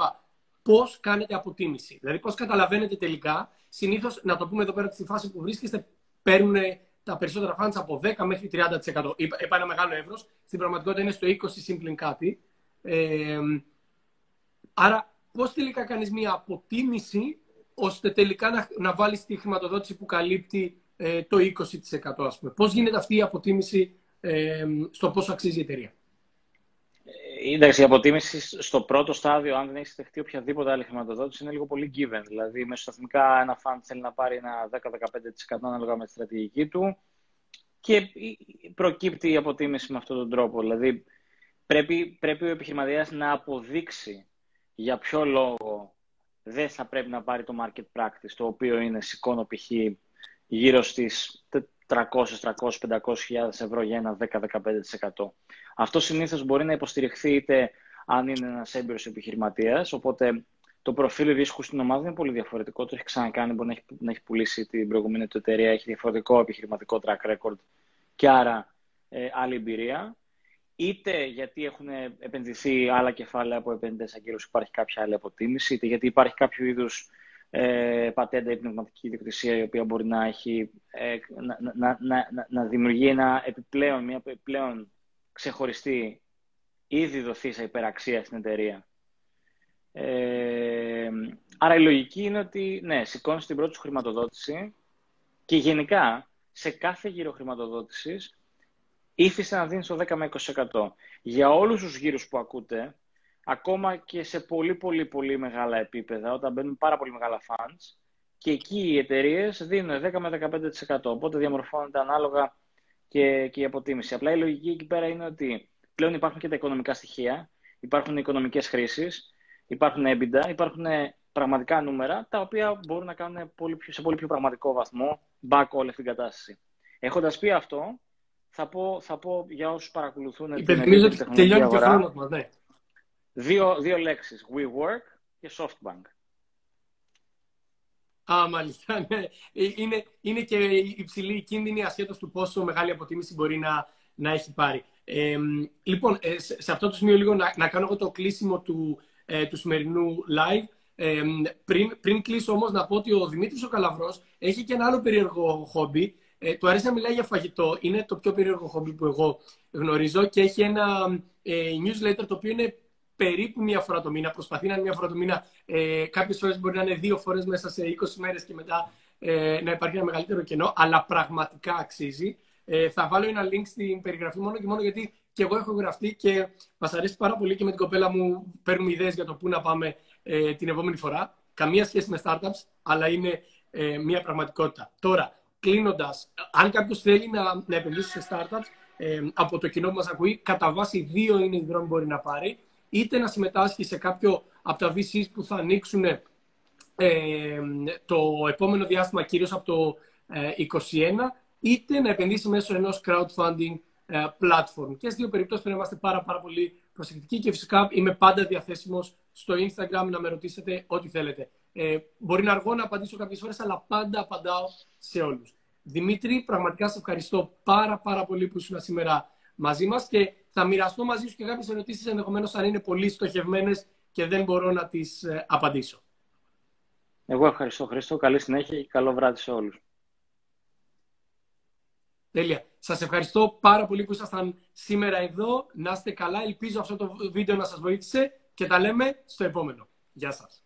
Speaker 1: Πώς κάνετε αποτίμηση, δηλαδή πώς καταλαβαίνετε τελικά, συνήθως, να το πούμε εδώ πέρα στη φάση που βρίσκεστε, παίρνουν τα περισσότερα funds από 10 μέχρι 30%. Είπα ένα μεγάλο εύρος. Στην πραγματικότητα είναι στο 20 σύμπλην κάτι. Ε, άρα, πώς τελικά κάνεις μια αποτίμηση ώστε τελικά να, να βάλεις τη χρηματοδότηση που καλύπτει ε, το 20% ας πούμε. Πώς γίνεται αυτή η αποτίμηση ε, στο πόσο αξίζει η εταιρεία.
Speaker 2: Ε, εντάξει, η αποτίμηση στο πρώτο στάδιο, αν δεν έχεις δεχτεί οποιαδήποτε άλλη χρηματοδότηση, είναι λίγο πολύ given. Δηλαδή, μεσοσταθμικά ένα fund θέλει να πάρει ένα 10-15% ανάλογα με τη στρατηγική του και προκύπτει η αποτίμηση με αυτόν τον τρόπο. Δηλαδή, πρέπει, πρέπει ο επιχειρηματίας να αποδείξει για ποιο λόγο δεν θα πρέπει να πάρει το market practice, το οποίο είναι σηκώνω π.χ. γύρω στις 300, 300, 500 ευρώ για ένα 10-15%. Αυτό συνήθως μπορεί να υποστηριχθεί είτε αν είναι ένας έμπειρος επιχειρηματίας, οπότε το προφίλ ρίσκου στην ομάδα είναι πολύ διαφορετικό. Το έχει ξανακάνει, μπορεί να έχει, να έχει πουλήσει την προηγούμενη του εταιρεία, έχει διαφορετικό επιχειρηματικό track record και άρα ε, άλλη εμπειρία είτε γιατί έχουν επενδυθεί άλλα κεφάλαια από επενδυτέ αγκύρου, υπάρχει κάποια άλλη αποτίμηση, είτε γιατί υπάρχει κάποιο είδους ε, πατέντα ή πνευματική ιδιοκτησία η οποία μπορεί να, έχει, ε, να, να, να, να, δημιουργεί ένα επιπλέον, μια επιπλέον ξεχωριστή ήδη δοθήσα υπεραξία στην εταιρεία. Ε, άρα η λογική είναι ότι ναι, σηκώνεις την πρώτη σου χρηματοδότηση και γενικά σε κάθε γύρο χρηματοδότησης ήθιστε να δίνεις το 10 με 20%. Για όλους τους γύρους που ακούτε, ακόμα και σε πολύ πολύ πολύ μεγάλα επίπεδα, όταν μπαίνουν πάρα πολύ μεγάλα funds, και εκεί οι εταιρείες δίνουν 10 με 15%. Οπότε διαμορφώνεται ανάλογα και, και η αποτίμηση. Απλά η λογική εκεί πέρα είναι ότι πλέον υπάρχουν και τα οικονομικά στοιχεία, υπάρχουν οικονομικές χρήσεις, υπάρχουν EBITDA, υπάρχουν πραγματικά νούμερα, τα οποία μπορούν να κάνουν πολύ πιο, σε πολύ πιο πραγματικό βαθμό back όλη αυτή την κατάσταση. Έχοντας πει αυτό, θα πω, θα πω για όσους παρακολουθούν
Speaker 1: Υπενθυμίζω ότι τελειώνει και ο χρόνος μας, ναι.
Speaker 2: Δύο, δύο λέξεις, WeWork και SoftBank.
Speaker 1: Α, μάλιστα, ναι. Ε, είναι, είναι και υψηλή κίνδυνη ασχέτως του πόσο μεγάλη αποτίμηση μπορεί να, να έχει πάρει. Ε, λοιπόν, ε, σε αυτό το σημείο λίγο να, να κάνω εγώ το κλείσιμο του, ε, του σημερινού live. Ε, πριν, πριν κλείσω όμως να πω ότι ο Δημήτρης ο Καλαβρός έχει και ένα άλλο περίεργο χόμπι ε, του αρέσει να μιλάει για φαγητό. Είναι το πιο περίεργο χόμπι που εγώ γνωρίζω και έχει ένα ε, newsletter το οποίο είναι περίπου μία φορά το μήνα. Προσπαθεί να είναι μία φορά το μήνα. Ε, Κάποιες φορές μπορεί να είναι δύο φορές μέσα σε 20 μέρες και μετά ε, να υπάρχει ένα μεγαλύτερο κενό. Αλλά πραγματικά αξίζει. Ε, θα βάλω ένα link στην περιγραφή μόνο και μόνο γιατί και εγώ έχω γραφτεί και μας αρέσει πάρα πολύ και με την κοπέλα μου παίρνουμε ιδέες για το πού να πάμε ε, την επόμενη φορά. Καμία σχέση με startups, αλλά είναι ε, μια πραγματικότητα. Τώρα, κλείνοντας, αν κάποιος θέλει να, να επενδύσει σε startups, ε, από το κοινό που μας ακούει, κατά βάση δύο είναι οι δρόμοι που μπορεί να πάρει. Είτε να συμμετάσχει σε κάποιο από τα VCs που θα ανοίξουν ε, το επόμενο διάστημα, κυρίως από το ε, 2021, είτε να επενδύσει μέσω ενός crowdfunding ε, platform. Και στις δύο περιπτώσεις πρέπει να είμαστε πάρα, πάρα πολύ προσεκτικοί και φυσικά είμαι πάντα διαθέσιμος στο Instagram να με ρωτήσετε ό,τι θέλετε. Ε, μπορεί να αργώ να απαντήσω κάποιες φορές, αλλά πάντα απαντάω σε όλους. Δημήτρη, πραγματικά σε ευχαριστώ πάρα πάρα πολύ που ήσουν σήμερα μαζί μας και θα μοιραστώ μαζί σου και κάποιες ερωτήσεις ενδεχομένως αν είναι πολύ στοχευμένες και δεν μπορώ να τις ε, απαντήσω.
Speaker 2: Εγώ ευχαριστώ Χρήστο. Καλή συνέχεια και καλό βράδυ σε όλους.
Speaker 1: Τέλεια. Σας ευχαριστώ πάρα πολύ που ήσασταν σήμερα εδώ. Να είστε καλά. Ελπίζω αυτό το βίντεο να σας βοήθησε και τα λέμε στο επόμενο. Γεια σας.